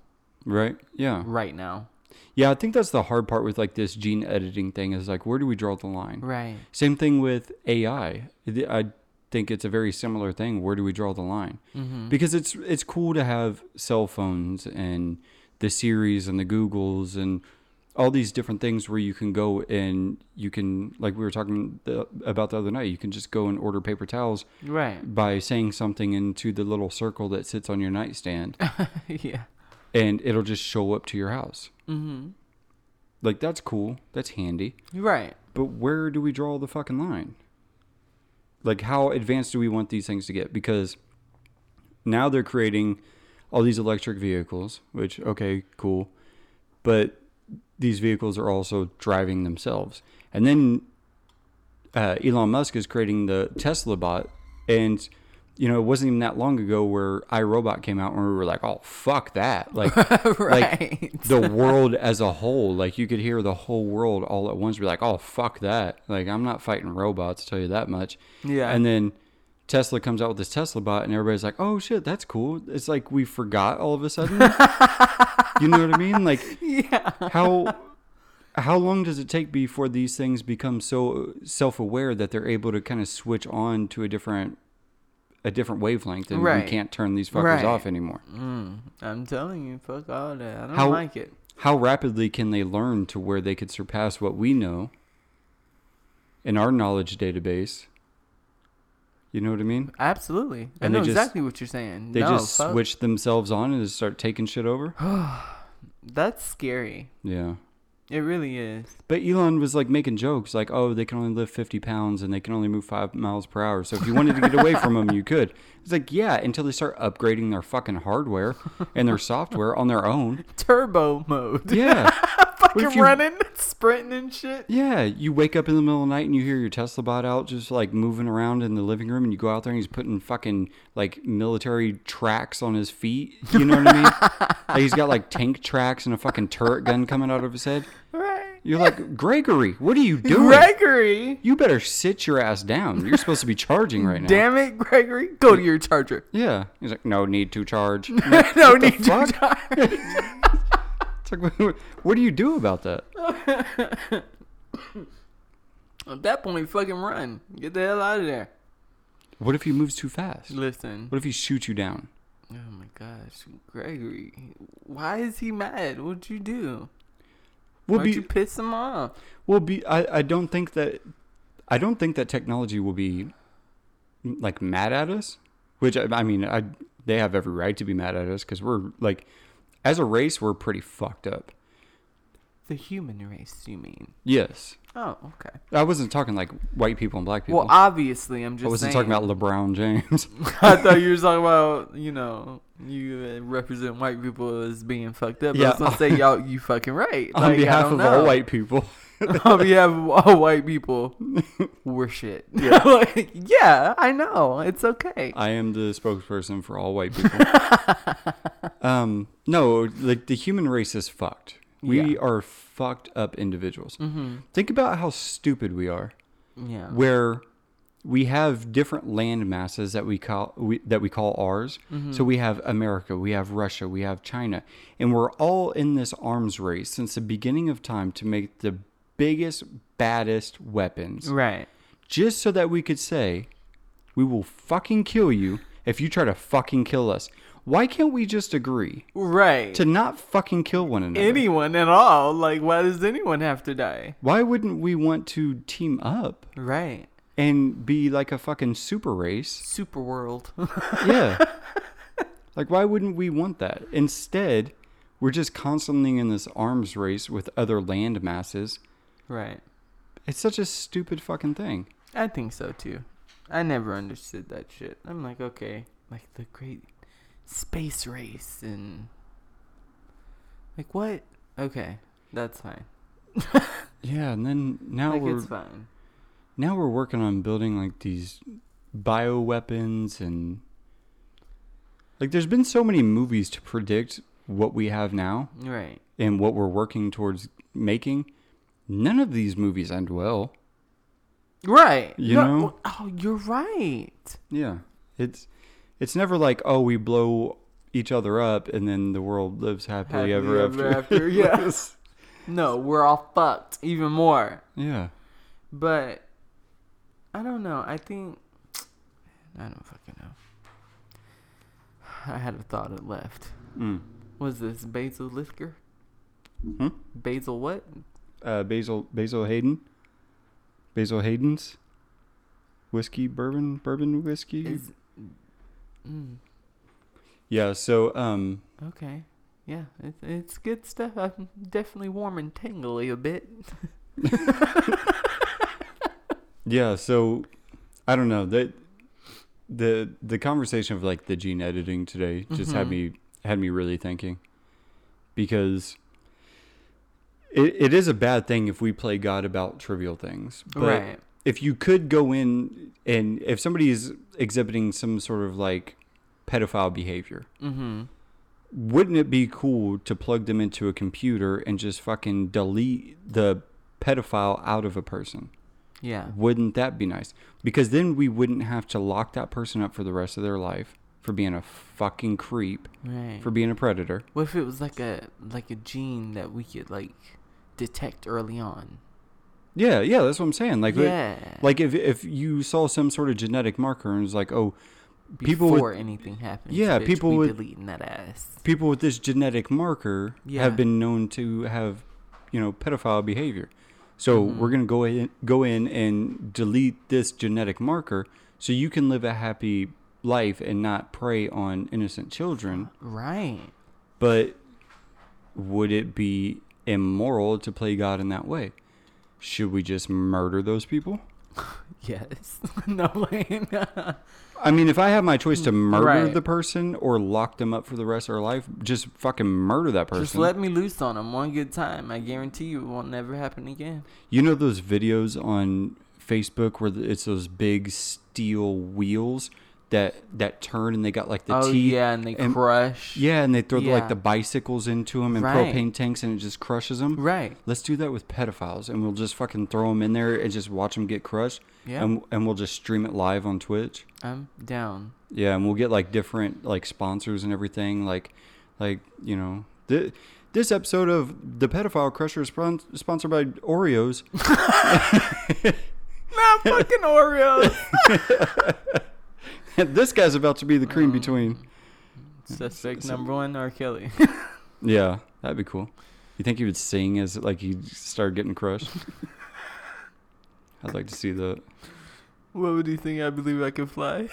[SPEAKER 1] Right? Yeah.
[SPEAKER 2] Right now.
[SPEAKER 1] Yeah, I think that's the hard part with like this gene editing thing is like where do we draw the line?
[SPEAKER 2] Right.
[SPEAKER 1] Same thing with AI. I think it's a very similar thing. Where do we draw the line?
[SPEAKER 2] Mm-hmm.
[SPEAKER 1] Because it's it's cool to have cell phones and the Siris and the Googles and all these different things where you can go and you can like we were talking the, about the other night. You can just go and order paper towels
[SPEAKER 2] right.
[SPEAKER 1] by saying something into the little circle that sits on your nightstand,
[SPEAKER 2] yeah.
[SPEAKER 1] and it'll just show up to your house.
[SPEAKER 2] Mm-hmm.
[SPEAKER 1] Like that's cool. That's handy.
[SPEAKER 2] Right.
[SPEAKER 1] But where do we draw the fucking line? Like, how advanced do we want these things to get? Because now they're creating all these electric vehicles, which, okay, cool. But these vehicles are also driving themselves. And then uh, Elon Musk is creating the Tesla bot. And, you know, it wasn't even that long ago where iRobot came out and we were like, oh, fuck that. Like,
[SPEAKER 2] right.
[SPEAKER 1] the world as a whole. Like you could hear the whole world all at once be like, "Oh fuck that!" Like I'm not fighting robots. I'll tell you that much.
[SPEAKER 2] yeah.
[SPEAKER 1] And then Tesla comes out with this Tesla bot, and everybody's like, "Oh shit, that's cool." It's like we forgot all of a sudden. you know what I mean? Like
[SPEAKER 2] yeah.
[SPEAKER 1] how how long does it take before these things become so self-aware that they're able to kind of switch on to a different a different wavelength and
[SPEAKER 2] Right.
[SPEAKER 1] we can't turn these fuckers
[SPEAKER 2] Right.
[SPEAKER 1] off anymore?
[SPEAKER 2] Mm, I'm telling you, fuck all that. I don't
[SPEAKER 1] How-
[SPEAKER 2] like it.
[SPEAKER 1] how rapidly can they learn to where they could surpass what we know in our knowledge database? You know what I mean?
[SPEAKER 2] Absolutely. I
[SPEAKER 1] And
[SPEAKER 2] know
[SPEAKER 1] just-
[SPEAKER 2] exactly what you're saying.
[SPEAKER 1] They
[SPEAKER 2] no,
[SPEAKER 1] just
[SPEAKER 2] fuck.
[SPEAKER 1] switch themselves on and just start taking shit over.
[SPEAKER 2] That's scary.
[SPEAKER 1] Yeah.
[SPEAKER 2] It really is.
[SPEAKER 1] But Elon was like making jokes like, oh, they can only lift 50 pounds and they can only move five miles per hour. So if you wanted to get away from them, you could. It's like, yeah, until they start upgrading their fucking hardware and their software on their own.
[SPEAKER 2] Turbo mode.
[SPEAKER 1] Yeah.
[SPEAKER 2] Fucking
[SPEAKER 1] you-
[SPEAKER 2] running, sprinting and shit.
[SPEAKER 1] Yeah, you wake up in the middle of the night and you hear your Tesla bot out just like moving around in the living room, and you go out there and he's putting fucking like military tracks on his feet. You know what I mean? like he's got like tank tracks and a fucking turret gun coming out of his head.
[SPEAKER 2] Right.
[SPEAKER 1] You're like, Gregory, what are you doing?
[SPEAKER 2] Gregory.
[SPEAKER 1] You better sit your ass down. You're supposed to be charging right now.
[SPEAKER 2] Damn it, Gregory. Go to your charger.
[SPEAKER 1] Yeah. He's like, no need to charge.
[SPEAKER 2] no need to charge.
[SPEAKER 1] It's like, what do you do about that?
[SPEAKER 2] At that point, fucking run. Get the hell out of there.
[SPEAKER 1] What if he moves too fast?
[SPEAKER 2] Listen.
[SPEAKER 1] What if he shoots you down?
[SPEAKER 2] Oh my gosh, Gregory. Why is he mad? What'd you do?
[SPEAKER 1] We'll
[SPEAKER 2] Why'd
[SPEAKER 1] be
[SPEAKER 2] you piss him off?
[SPEAKER 1] Well, be I, I don't think that I don't think that technology will be like mad at us. Which I, I mean, I they have every right to be mad at us because we're like, as a race, we're pretty fucked up.
[SPEAKER 2] The human race, you mean?
[SPEAKER 1] Yes,
[SPEAKER 2] Oh, okay.
[SPEAKER 1] I wasn't talking like white people and black people.
[SPEAKER 2] Well, obviously, I'm just
[SPEAKER 1] I wasn't
[SPEAKER 2] saying.
[SPEAKER 1] talking about LeBron James.
[SPEAKER 2] I thought you were talking about, you know, you represent white people as being fucked up.
[SPEAKER 1] Yeah.
[SPEAKER 2] I was gonna say y'all, you fucking right.
[SPEAKER 1] on
[SPEAKER 2] Like, I
[SPEAKER 1] behalf of
[SPEAKER 2] know.
[SPEAKER 1] all white people.
[SPEAKER 2] on behalf of all white people, we're shit. Yeah, like, yeah, I know. It's okay.
[SPEAKER 1] I am the spokesperson for all white people. Um, no, like the human race is fucked. We
[SPEAKER 2] Yeah.
[SPEAKER 1] are fucked up individuals.
[SPEAKER 2] Mm-hmm.
[SPEAKER 1] Think about how stupid we are.
[SPEAKER 2] Yeah.
[SPEAKER 1] Where we have different land masses that we call we, that we call ours.
[SPEAKER 2] Mm-hmm.
[SPEAKER 1] So we have America, we have Russia, we have China, and we're all in this arms race since the beginning of time to make the biggest, baddest weapons,
[SPEAKER 2] Right.
[SPEAKER 1] just so that we could say, "We will fucking kill you if you try to fucking kill us." Why can't we just agree
[SPEAKER 2] Right.
[SPEAKER 1] to not fucking kill one another?
[SPEAKER 2] anyone at all. Like, why does anyone have to die?
[SPEAKER 1] Why wouldn't we want to team up
[SPEAKER 2] Right.
[SPEAKER 1] and be like a fucking super race?
[SPEAKER 2] Super world.
[SPEAKER 1] Yeah. like, why wouldn't we want that? Instead, we're just constantly in this arms race with other land masses.
[SPEAKER 2] right.
[SPEAKER 1] It's such a stupid fucking thing.
[SPEAKER 2] I think so too. I never understood that shit. I'm like, okay, like the great space race and like what? Okay, that's fine.
[SPEAKER 1] Yeah, and then now
[SPEAKER 2] like
[SPEAKER 1] we're
[SPEAKER 2] it's fine.
[SPEAKER 1] now we're working on building like these bioweapons and like there's been so many movies to predict what we have now
[SPEAKER 2] Right.
[SPEAKER 1] and what we're working towards making. None of these movies end well.
[SPEAKER 2] Right.
[SPEAKER 1] You
[SPEAKER 2] No-
[SPEAKER 1] know?
[SPEAKER 2] Oh, you're right.
[SPEAKER 1] Yeah. It's it's never like, oh, we blow each other up and then the world lives happily,
[SPEAKER 2] Happily
[SPEAKER 1] ever,
[SPEAKER 2] ever
[SPEAKER 1] after.
[SPEAKER 2] after, yes. No, we're all fucked even more.
[SPEAKER 1] yeah.
[SPEAKER 2] But I don't know. I think I don't fucking know. I had a thought it left.
[SPEAKER 1] Mm.
[SPEAKER 2] Was this basil liquor?
[SPEAKER 1] Hmm?
[SPEAKER 2] Basil what?
[SPEAKER 1] Uh, Basil Basil Hayden. Basil Hayden's whiskey, bourbon, bourbon whiskey.
[SPEAKER 2] Is mm,
[SPEAKER 1] yeah, so um
[SPEAKER 2] okay. Yeah, it's it's good stuff. I'm definitely warm and tingly a bit.
[SPEAKER 1] yeah, so I don't know. That the the conversation of like the gene editing today just had
[SPEAKER 2] Mhm.
[SPEAKER 1] me had me really thinking. Because it, it is a bad thing if we play God about trivial things. But
[SPEAKER 2] right.
[SPEAKER 1] If you could go in and if somebody is exhibiting some sort of like pedophile behavior,
[SPEAKER 2] Mm-hmm.
[SPEAKER 1] wouldn't it be cool to plug them into a computer and just fucking delete the pedophile out of a person?
[SPEAKER 2] Yeah.
[SPEAKER 1] Wouldn't that be nice? Because then we wouldn't have to lock that person up for the rest of their life for being a fucking creep,
[SPEAKER 2] Right.
[SPEAKER 1] for being a predator.
[SPEAKER 2] what if it was like a like a gene that we could like detect early on?
[SPEAKER 1] Yeah, yeah, that's what I'm saying. Like,
[SPEAKER 2] yeah.
[SPEAKER 1] like if if you saw some sort of genetic marker and it's like, oh, people with-
[SPEAKER 2] before anything happens.
[SPEAKER 1] Yeah,
[SPEAKER 2] bitch,
[SPEAKER 1] people with-
[SPEAKER 2] deleting that ass.
[SPEAKER 1] people with this genetic marker
[SPEAKER 2] Yeah.
[SPEAKER 1] have been known to have, you know, pedophile behavior. So
[SPEAKER 2] Mhm.
[SPEAKER 1] we're gonna go in, go in and delete this genetic marker, so you can live a happy life and not prey on innocent children.
[SPEAKER 2] Right.
[SPEAKER 1] But would it be immoral to play God in that way? Should we just murder those people?
[SPEAKER 2] Yes. no way.
[SPEAKER 1] I mean, if I have my choice to murder
[SPEAKER 2] Right.
[SPEAKER 1] the person or lock them up for the rest of their life, just fucking murder that person.
[SPEAKER 2] Just let me loose on them one good time. I guarantee you it won't never happen again.
[SPEAKER 1] You know those videos on Facebook where it's those big steel wheels that that turn and they got like the
[SPEAKER 2] oh
[SPEAKER 1] teeth.
[SPEAKER 2] yeah, and they
[SPEAKER 1] and-
[SPEAKER 2] crush.
[SPEAKER 1] Yeah, and they throw the, like the bicycles into them and
[SPEAKER 2] Right.
[SPEAKER 1] propane tanks and it just crushes them.
[SPEAKER 2] Right.
[SPEAKER 1] Let's do that with pedophiles and we'll just fucking throw them in there and just watch them get crushed.
[SPEAKER 2] Yeah.
[SPEAKER 1] And and we'll just stream it live on Twitch.
[SPEAKER 2] I'm down.
[SPEAKER 1] Yeah, and we'll get like different like sponsors and everything. Like, like you know, th- this episode of the Pedophile Crusher is spon- sponsored by Oreos.
[SPEAKER 2] Not fucking Oreos.
[SPEAKER 1] this guy's about to be the cream
[SPEAKER 2] Um,
[SPEAKER 1] between.
[SPEAKER 2] Suspect
[SPEAKER 1] so-
[SPEAKER 2] number one, R. Kelly.
[SPEAKER 1] Yeah, that'd be cool. You think he would sing as like he started getting crushed? I'd like to see that.
[SPEAKER 2] what would you think? I believe I can fly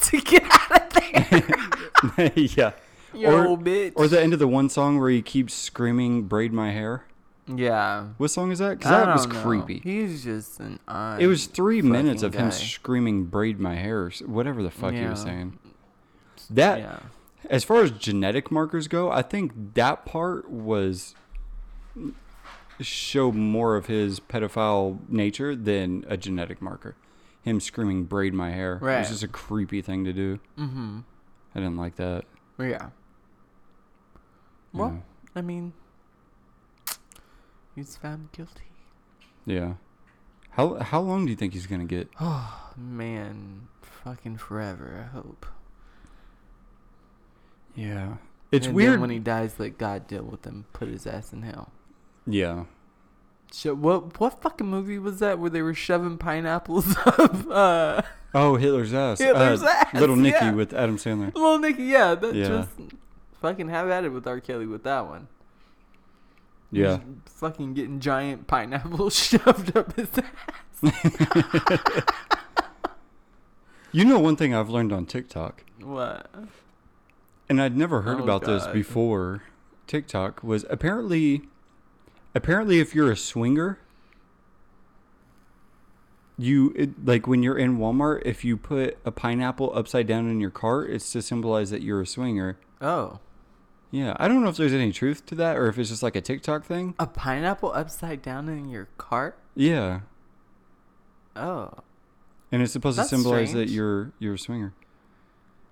[SPEAKER 2] to get out of there.
[SPEAKER 1] yeah.
[SPEAKER 2] You
[SPEAKER 1] Or-
[SPEAKER 2] bitch.
[SPEAKER 1] Or the end of the one song where he keeps screaming "Braid my hair."
[SPEAKER 2] Yeah.
[SPEAKER 1] What song is that? Because that was
[SPEAKER 2] know.
[SPEAKER 1] creepy.
[SPEAKER 2] He's just an odd.
[SPEAKER 1] It was three minutes of
[SPEAKER 2] fucking
[SPEAKER 1] him screaming "braid my hair," whatever the fuck he was saying. That,
[SPEAKER 2] yeah.
[SPEAKER 1] as far as genetic markers go, I think that part was show more of his pedophile nature than a genetic marker. Him screaming "braid my hair" it
[SPEAKER 2] Right.
[SPEAKER 1] was just a creepy thing to do.
[SPEAKER 2] Mm-hmm.
[SPEAKER 1] I didn't like that.
[SPEAKER 2] Yeah. Well, I mean, he's found guilty.
[SPEAKER 1] yeah. How how long do you think he's gonna get?
[SPEAKER 2] Oh man, fucking forever. I hope.
[SPEAKER 1] Yeah. It's
[SPEAKER 2] And then
[SPEAKER 1] weird.
[SPEAKER 2] when he dies. Let God deal with him. Put his ass in hell.
[SPEAKER 1] yeah.
[SPEAKER 2] So what? What fucking movie was that where they were shoving pineapples up? Uh,
[SPEAKER 1] Oh, Hitler's ass.
[SPEAKER 2] Hitler's
[SPEAKER 1] Uh,
[SPEAKER 2] ass,
[SPEAKER 1] Little Nicky
[SPEAKER 2] yeah.
[SPEAKER 1] with Adam Sandler.
[SPEAKER 2] little Nicky, yeah, that
[SPEAKER 1] Yeah.
[SPEAKER 2] just fucking have at it with R. Kelly with that one.
[SPEAKER 1] Yeah.
[SPEAKER 2] Just fucking getting giant pineapples shoved up his ass.
[SPEAKER 1] You know one thing I've learned on TikTok,
[SPEAKER 2] What?
[SPEAKER 1] and I'd never heard
[SPEAKER 2] Oh,
[SPEAKER 1] about this before TikTok was apparently apparently if you're a swinger you it, like when you're in Walmart if you put a pineapple upside down in your cart it's to symbolize that you're a swinger.
[SPEAKER 2] Oh,
[SPEAKER 1] Yeah, I don't know if there's any truth to that or if it's just like a TikTok thing.
[SPEAKER 2] a pineapple upside down in your cart?
[SPEAKER 1] Yeah.
[SPEAKER 2] Oh,
[SPEAKER 1] And it's supposed
[SPEAKER 2] That's
[SPEAKER 1] to symbolize
[SPEAKER 2] strange.
[SPEAKER 1] that you're you're a swinger.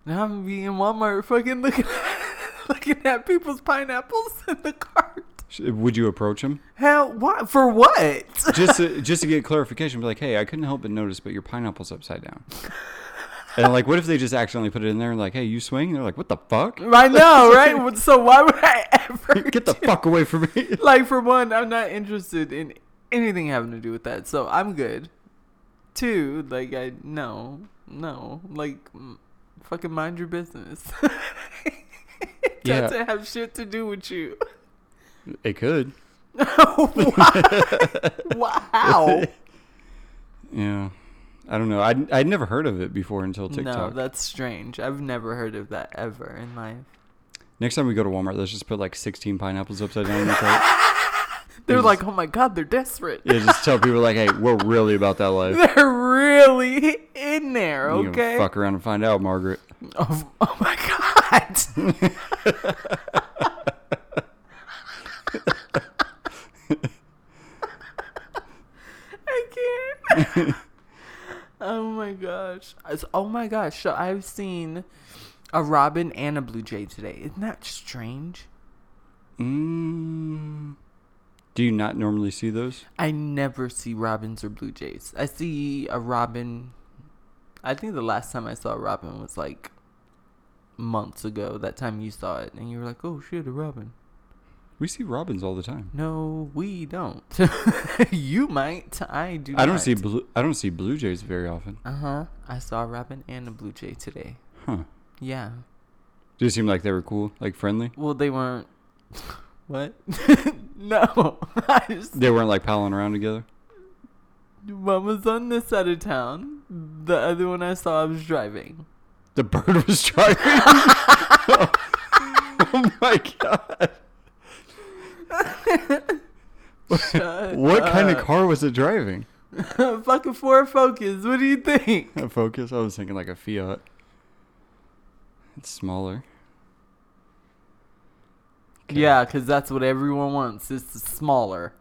[SPEAKER 2] now I'm being in Walmart, fucking looking, looking at people's pineapples in the cart.
[SPEAKER 1] Would you approach him?
[SPEAKER 2] Hell, what for? What?
[SPEAKER 1] just to, just to get clarification, be like, hey, I couldn't help but notice, but your pineapple's upside down. And like, what if they just accidentally put it in there and like, hey, you swing? And they're like, what the fuck?
[SPEAKER 2] I know, right? So why would I ever
[SPEAKER 1] Get the fuck away from me!
[SPEAKER 2] like for one, I'm not interested in anything having to do with that, so I'm good. Two, like I no, no, like fucking mind your business. it
[SPEAKER 1] Yeah.
[SPEAKER 2] doesn't have shit to do with you.
[SPEAKER 1] It could.
[SPEAKER 2] wow.
[SPEAKER 1] Yeah. I don't know. I'd, I'd never heard of it before until TikTok.
[SPEAKER 2] no, that's strange. I've never heard of that ever in life.
[SPEAKER 1] Next time we go to Walmart, let's just put like 16 pineapples upside down in the cart.
[SPEAKER 2] They're like, oh my god, they're desperate.
[SPEAKER 1] Yeah, just tell people like, hey, we're really about that life.
[SPEAKER 2] They're really in there,
[SPEAKER 1] You
[SPEAKER 2] okay?
[SPEAKER 1] fuck around and find out, Margaret.
[SPEAKER 2] Oh, oh my god. I can't. Oh my gosh. It's- Oh my gosh. So I've seen a robin and a blue jay today. Isn't that strange?
[SPEAKER 1] Mm. Do you not normally see those?
[SPEAKER 2] I never see robins or blue jays. I see a robin. I think the last time I saw a robin was like months ago. That time you saw it, and you were like, "Oh shit, a robin."
[SPEAKER 1] We see robins all the time.
[SPEAKER 2] No, we don't. you might. I do.
[SPEAKER 1] I don't
[SPEAKER 2] not.
[SPEAKER 1] see blue. I don't see blue jays very often.
[SPEAKER 2] Uh huh. I saw a robin and a blue jay today.
[SPEAKER 1] Huh?
[SPEAKER 2] Yeah.
[SPEAKER 1] Did it seem like they were cool, like friendly?
[SPEAKER 2] Well, they weren't. what? no. Just
[SPEAKER 1] They weren't like palling around together.
[SPEAKER 2] one was on this side of town. The other one I saw, I was driving.
[SPEAKER 1] The bird was driving. oh my god!
[SPEAKER 2] Shut
[SPEAKER 1] What kind of car was it driving?
[SPEAKER 2] Fucking Ford Focus. What do you think?
[SPEAKER 1] A Focus. I was thinking like a Fiat. It's smaller. Okay.
[SPEAKER 2] Yeah, because that's what everyone wants. It's smaller.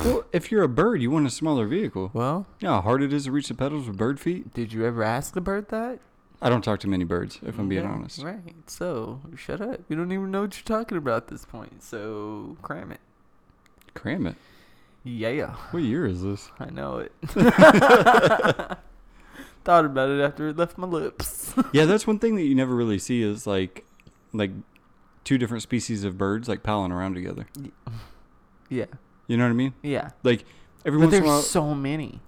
[SPEAKER 1] Well, if you're a bird, you want a smaller vehicle.
[SPEAKER 2] Well,
[SPEAKER 1] You know how hard it is to reach the pedals with bird feet?
[SPEAKER 2] did you ever ask a bird that?
[SPEAKER 1] I don't talk to many birds, if I'm being honest.
[SPEAKER 2] Right. So shut up. You don't even know what you're talking about at this point. So cram it.
[SPEAKER 1] Cram it.
[SPEAKER 2] Yeah,
[SPEAKER 1] What year is this?
[SPEAKER 2] I know it. Thought about it after it left my lips.
[SPEAKER 1] yeah, that's one thing that you never really see is like, like, two different species of birds like palling around together.
[SPEAKER 2] yeah.
[SPEAKER 1] You know what I mean?
[SPEAKER 2] Yeah.
[SPEAKER 1] Like every
[SPEAKER 2] But
[SPEAKER 1] once in a while,
[SPEAKER 2] there's so many.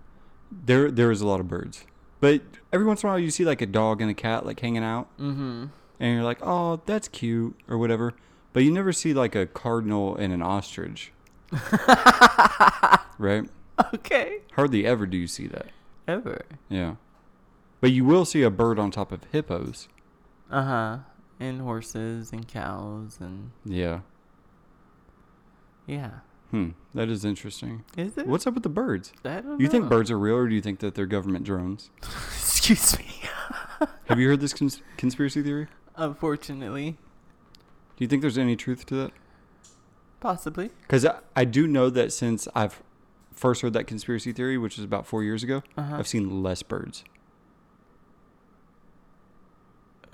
[SPEAKER 1] there there is a lot of birds, but every once in a while you see like a dog and a cat like hanging out,
[SPEAKER 2] Mm-hmm.
[SPEAKER 1] and you're like, oh, that's cute or whatever. But you never see like a cardinal and an ostrich, right?
[SPEAKER 2] Okay.
[SPEAKER 1] Hardly ever do you see that.
[SPEAKER 2] Ever.
[SPEAKER 1] Yeah, but you will see a bird on top of hippos.
[SPEAKER 2] Uh huh. And horses and cows and
[SPEAKER 1] Yeah.
[SPEAKER 2] yeah.
[SPEAKER 1] Hmm. That is interesting.
[SPEAKER 2] Is it?
[SPEAKER 1] What's up with the birds?
[SPEAKER 2] I don't
[SPEAKER 1] You think birds are real, or do you think that they're government drones?
[SPEAKER 2] Excuse me.
[SPEAKER 1] Have you heard this cons- conspiracy theory?
[SPEAKER 2] Unfortunately,
[SPEAKER 1] Do you think there's any truth to that?
[SPEAKER 2] possibly.
[SPEAKER 1] Because I, I do know that since I've first heard that conspiracy theory, which was about four years ago,
[SPEAKER 2] Uh-huh.
[SPEAKER 1] I've seen less birds.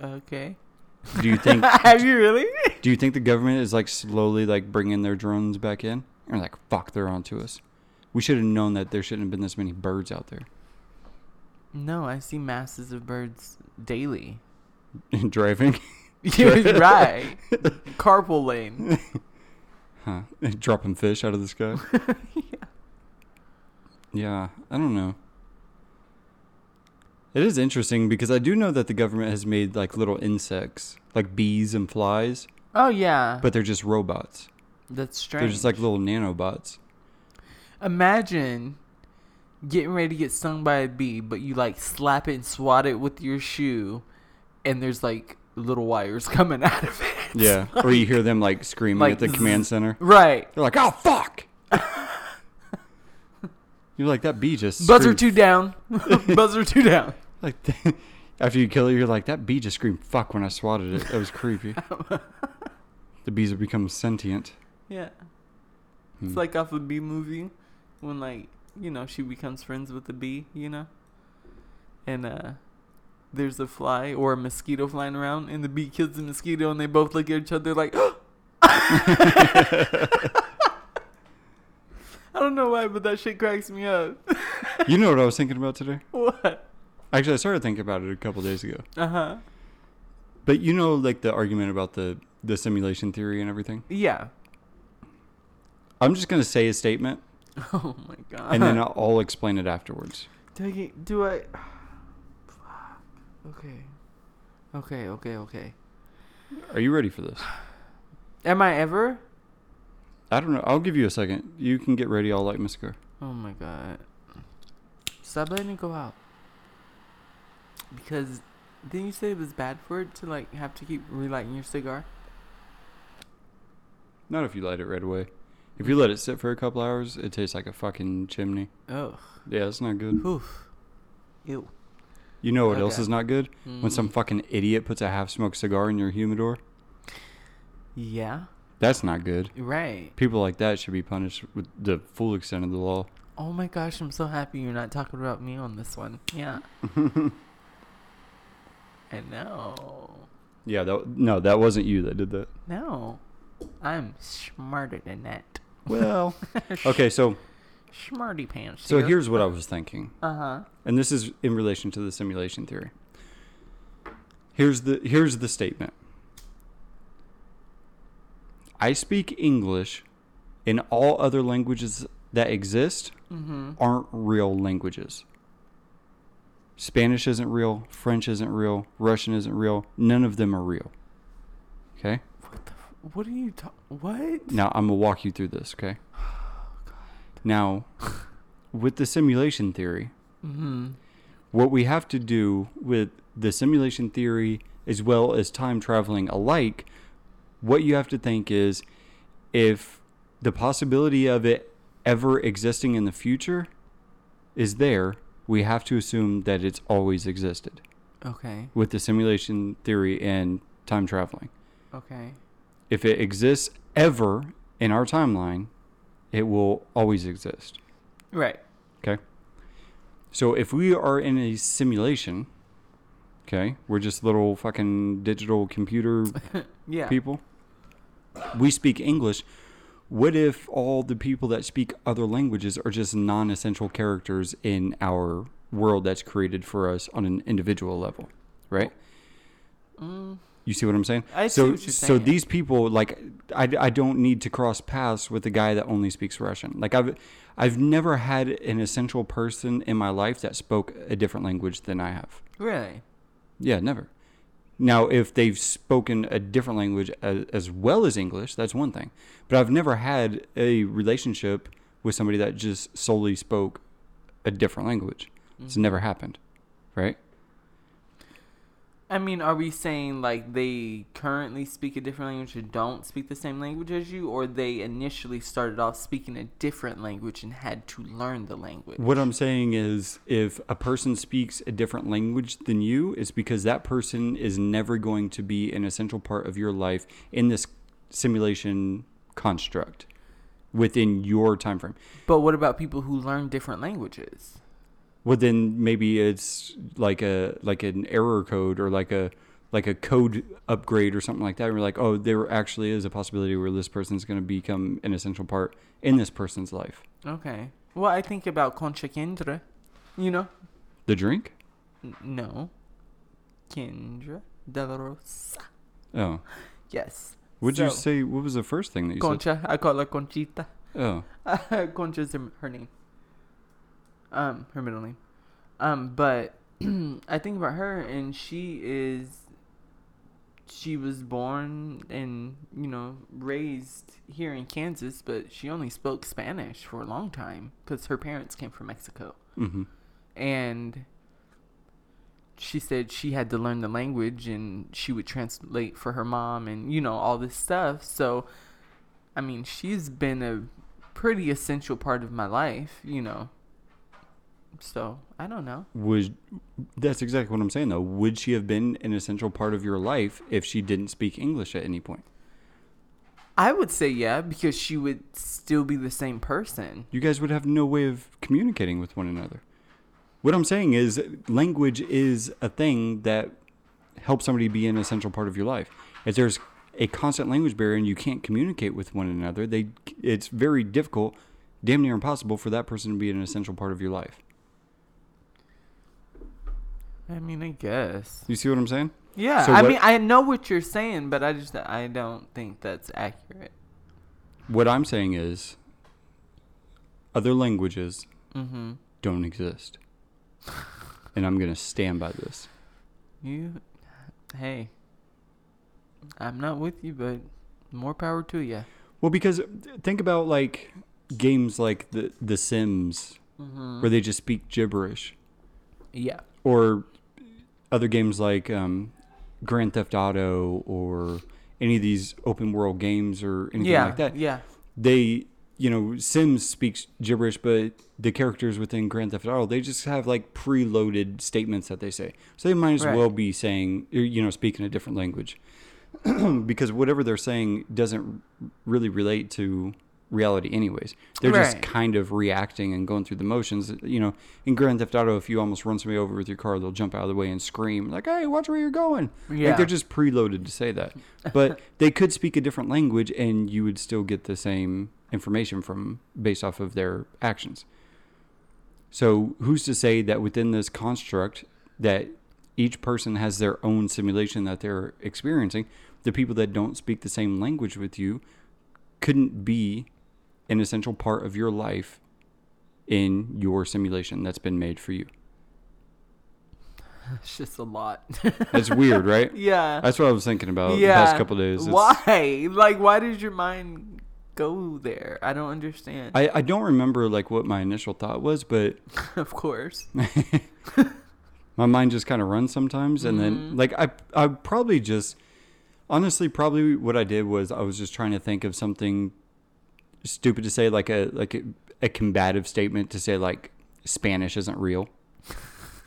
[SPEAKER 2] Okay.
[SPEAKER 1] Do you think?
[SPEAKER 2] Have you really?
[SPEAKER 1] Do you think the government is like slowly like bringing their drones back in? Or like, fuck, they're onto us. We should have known that there shouldn't have been this many birds out there
[SPEAKER 2] No, I see masses of birds daily.
[SPEAKER 1] driving.
[SPEAKER 2] You're right. Carpool lane.
[SPEAKER 1] Huh? Dropping fish out of the sky. Yeah. Yeah, I don't know. It is interesting because I do know that the government has made like little insects, like bees and flies,
[SPEAKER 2] Oh yeah,
[SPEAKER 1] but they're just robots.
[SPEAKER 2] That's strange.
[SPEAKER 1] They're just like little nanobots.
[SPEAKER 2] Imagine getting ready to get stung by a bee, but you like slap it and swat it with your shoe, and there's like little wires coming out of it.
[SPEAKER 1] Yeah, or you hear them like screaming
[SPEAKER 2] Like
[SPEAKER 1] at the command center.
[SPEAKER 2] Right.
[SPEAKER 1] They're like, "Oh fuck!" You're like that bee just
[SPEAKER 2] Buzzer
[SPEAKER 1] screamed-
[SPEAKER 2] two down. Buzzer two down.
[SPEAKER 1] Like after you kill it, you're like that bee just screamed "fuck" when I swatted it. That was creepy. the bees have become sentient.
[SPEAKER 2] Yeah.
[SPEAKER 1] Hmm.
[SPEAKER 2] It's like off a bee movie when like, you know, she becomes friends with the bee, you know? And uh there's a fly or a mosquito flying around and the bee kills the mosquito and they both look at each other like I don't know why, but that shit cracks me up.
[SPEAKER 1] you know what I was thinking about today?
[SPEAKER 2] what?
[SPEAKER 1] Actually, I started thinking about it a couple days ago.
[SPEAKER 2] Uh huh.
[SPEAKER 1] But you know, like the argument about the the simulation theory and everything.
[SPEAKER 2] Yeah.
[SPEAKER 1] I'm just gonna say a statement,
[SPEAKER 2] Oh my god.
[SPEAKER 1] and then I'll, I'll explain it afterwards.
[SPEAKER 2] do I, do I Fuck. Okay. Okay, okay, okay.
[SPEAKER 1] Are you ready for this?
[SPEAKER 2] Am I ever?
[SPEAKER 1] I don't know. I'll give you a second. You can get ready. I'll light my cigar.
[SPEAKER 2] Oh my god. Stop letting it go out. Because didn't you say it was bad for it to like have to keep relighting your cigar?
[SPEAKER 1] Not if you light it right away. If you let it sit for a couple hours, it tastes like a fucking chimney.
[SPEAKER 2] Oh.
[SPEAKER 1] Yeah, it's not good.
[SPEAKER 2] Oof. Ew.
[SPEAKER 1] You know what else is not good? When some
[SPEAKER 2] Mm.
[SPEAKER 1] fucking idiot puts a half-smoked cigar in your humidor.
[SPEAKER 2] Yeah.
[SPEAKER 1] That's not good.
[SPEAKER 2] Right.
[SPEAKER 1] People like that should be punished with the full extent of the law.
[SPEAKER 2] Oh my gosh, I'm so happy you're not talking about me on this one. Yeah. I know.
[SPEAKER 1] Yeah, that no, that wasn't you that did that.
[SPEAKER 2] No. I'm smarter than that.
[SPEAKER 1] Well, okay, so
[SPEAKER 2] Smarty pants.
[SPEAKER 1] so here's what I was thinking.
[SPEAKER 2] Uh huh.
[SPEAKER 1] and this is in relation to the simulation theory. Here's the here's the statement. I speak English and all other languages that exist
[SPEAKER 2] Mm-hmm.
[SPEAKER 1] aren't real languages. Spanish isn't real, French isn't real, Russian isn't real, none of them are real. Okay?
[SPEAKER 2] What the? F- what are you talking? What?
[SPEAKER 1] Now I'm gonna walk you through this, okay? Now, with the simulation theory,
[SPEAKER 2] Mm-hmm.
[SPEAKER 1] what we have to do with the simulation theory as well as time traveling alike, what you have to think is if the possibility of it ever existing in the future is there, we have to assume that it's always existed
[SPEAKER 2] Okay.
[SPEAKER 1] with the simulation theory and time traveling.
[SPEAKER 2] Okay.
[SPEAKER 1] If it exists ever in our timeline, it will always exist.
[SPEAKER 2] Right.
[SPEAKER 1] Okay. So if we are in a simulation, okay, we're just little fucking digital computer
[SPEAKER 2] Yeah.
[SPEAKER 1] people. We speak English. What if all the people that speak other languages are just non essential characters in our world that's created for us on an individual level? Right?
[SPEAKER 2] Mm,
[SPEAKER 1] You see what I'm saying?
[SPEAKER 2] I see
[SPEAKER 1] so
[SPEAKER 2] what you're
[SPEAKER 1] so
[SPEAKER 2] saying.
[SPEAKER 1] these people like I, I don't need to cross paths with a guy that only speaks Russian. Like I've I've never had an essential person in my life that spoke a different language than I have.
[SPEAKER 2] really?
[SPEAKER 1] Yeah, never. Now, if they've spoken a different language as, as well as English, that's one thing. But I've never had a relationship with somebody that just solely spoke a different language. It's
[SPEAKER 2] Mhm.
[SPEAKER 1] never happened, right?
[SPEAKER 2] I mean, are we saying like they currently speak a different language or don't speak the same language as you, or they initially started off speaking a different language and had to learn the language?
[SPEAKER 1] What I'm saying is, if a person speaks a different language than you, it's because that person is never going to be an essential part of your life in this simulation construct within your time frame.
[SPEAKER 2] But what about people who learn different languages?
[SPEAKER 1] Well, then maybe it's like a like an error code or like a like a code upgrade or something like that. And we're like, oh, there actually is a possibility where this person's going to become an essential part in this person's life.
[SPEAKER 2] Okay. Well, I think about Concha Kendra. You know?
[SPEAKER 1] The drink?
[SPEAKER 2] N- no. Kendra de la Rosa.
[SPEAKER 1] Oh,
[SPEAKER 2] Yes.
[SPEAKER 1] would you say? What was the first thing that you said?
[SPEAKER 2] Concha. I call her Conchita.
[SPEAKER 1] Oh,
[SPEAKER 2] Concha's her name. Um, her middle name. Um, but I think about her, and she is. She was born and you know raised here in Kansas, but she only spoke Spanish for a long time because her parents came from Mexico,
[SPEAKER 1] mm-hmm.
[SPEAKER 2] and she said she had to learn the language and she would translate for her mom and you know all this stuff. So, I mean, she's been a pretty essential part of my life, you know. So I don't know.
[SPEAKER 1] Would that's exactly what I'm saying though. Would she have been an essential part of your life if she didn't speak English at any point?
[SPEAKER 2] I would say yeah because she would still be the same person.
[SPEAKER 1] You guys would have no way of communicating with one another. What I'm saying is, language is a thing that helps somebody be an essential part of your life. If there's a constant language barrier and you can't communicate with one another, they it's very difficult, damn near impossible, for that person to be an essential part of your life.
[SPEAKER 2] I mean, I guess.
[SPEAKER 1] You see what I'm saying?
[SPEAKER 2] Yeah,
[SPEAKER 1] So
[SPEAKER 2] I
[SPEAKER 1] what-
[SPEAKER 2] mean, I know what you're saying, but I just I don't think that's accurate.
[SPEAKER 1] What I'm saying is, other languages
[SPEAKER 2] Mm-hmm.
[SPEAKER 1] don't exist, and I'm gonna stand by this.
[SPEAKER 2] You, hey, I'm not with you, but more power to you.
[SPEAKER 1] Well, because think about like games like the The Sims,
[SPEAKER 2] Mm-hmm.
[SPEAKER 1] where they just speak gibberish,
[SPEAKER 2] Yeah.
[SPEAKER 1] or other games like um, Grand Theft Auto, or any of these open world games or anything
[SPEAKER 2] yeah.
[SPEAKER 1] like that.
[SPEAKER 2] Yeah.
[SPEAKER 1] They, you know, Sims speaks gibberish, but the characters within Grand Theft Auto they just have like preloaded statements that they say, so they might as
[SPEAKER 2] Right.
[SPEAKER 1] well be saying, you know, speaking a different language, because whatever they're saying doesn't really relate to reality anyways. They're just kind of reacting and going through the motions. You know in grand theft auto if you almost run somebody over with your car they'll jump out of the way and scream like hey watch where you're going.
[SPEAKER 2] Yeah.
[SPEAKER 1] like they're just preloaded to say that. But they could speak a different language and you would still get the same information from based off of their actions. So who's to say that within this construct that each person has their own simulation that they're experiencing the people that don't speak the same language with you couldn't be an essential part of your life in your simulation that's been made for you
[SPEAKER 2] It's just a lot.
[SPEAKER 1] it's weird right
[SPEAKER 2] yeah.
[SPEAKER 1] that's what i was thinking about
[SPEAKER 2] yeah.
[SPEAKER 1] the past couple days It's-
[SPEAKER 2] Why? Like, why does your mind go there? I don't understand.
[SPEAKER 1] I, I don't remember like what my initial thought was but
[SPEAKER 2] of course.
[SPEAKER 1] my mind just kind of runs sometimes and then
[SPEAKER 2] Mhm.
[SPEAKER 1] like i i probably just honestly probably what i did was i was just trying to think of something stupid to say like a like a, a combative statement to say like spanish isn't real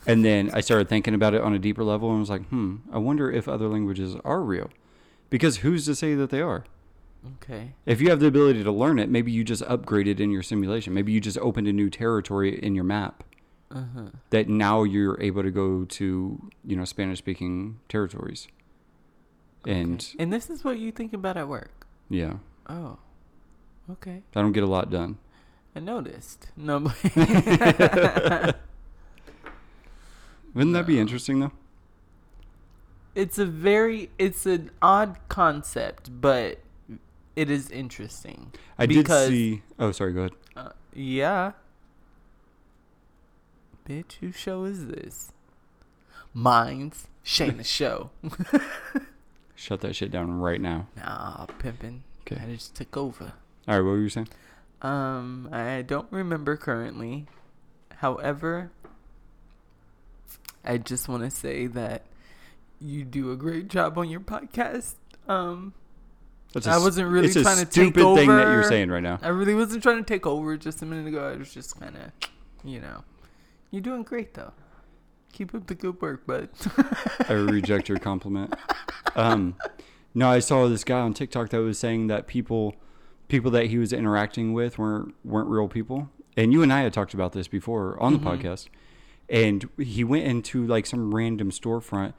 [SPEAKER 1] and then i started thinking about it on a deeper level and was like hmm i wonder if other languages are real because who's to say that they are
[SPEAKER 2] Okay.
[SPEAKER 1] if you have the ability to learn it maybe you just upgraded in your simulation maybe you just opened a new territory in your map
[SPEAKER 2] Uh huh.
[SPEAKER 1] that now you're able to go to you know Spanish speaking territories. And
[SPEAKER 2] And this is what you think about at work.
[SPEAKER 1] yeah,
[SPEAKER 2] Oh. Okay.
[SPEAKER 1] I don't get a lot done.
[SPEAKER 2] I noticed. No.
[SPEAKER 1] Wouldn't that be interesting though?
[SPEAKER 2] it's a very it's an odd concept, but it is interesting.
[SPEAKER 1] I
[SPEAKER 2] Because-
[SPEAKER 1] did see. Oh, sorry. Go ahead.
[SPEAKER 2] Uh, yeah. Bitch, whose show is this? Mine's Shayna's show.
[SPEAKER 1] Shut that shit down right now.
[SPEAKER 2] Nah, pimpin'.
[SPEAKER 1] Okay.
[SPEAKER 2] I just took over.
[SPEAKER 1] All right. What were you saying?
[SPEAKER 2] Um, I don't remember currently. However, I just want to say that you do a great job on your podcast. Um,
[SPEAKER 1] That's
[SPEAKER 2] I wasn't really
[SPEAKER 1] it's a
[SPEAKER 2] trying to take
[SPEAKER 1] stupid thing that you're saying right now.
[SPEAKER 2] I really wasn't trying to take over just a minute ago. I was just kind of, you know, you're doing great though. Keep up the good work, bud.
[SPEAKER 1] I reject your compliment. Um, no, I saw this guy on TikTok that was saying that people, people that he was interacting with weren't weren't real people. And you and I had talked about this before on the
[SPEAKER 2] Mhm.
[SPEAKER 1] podcast. And he went into like some random storefront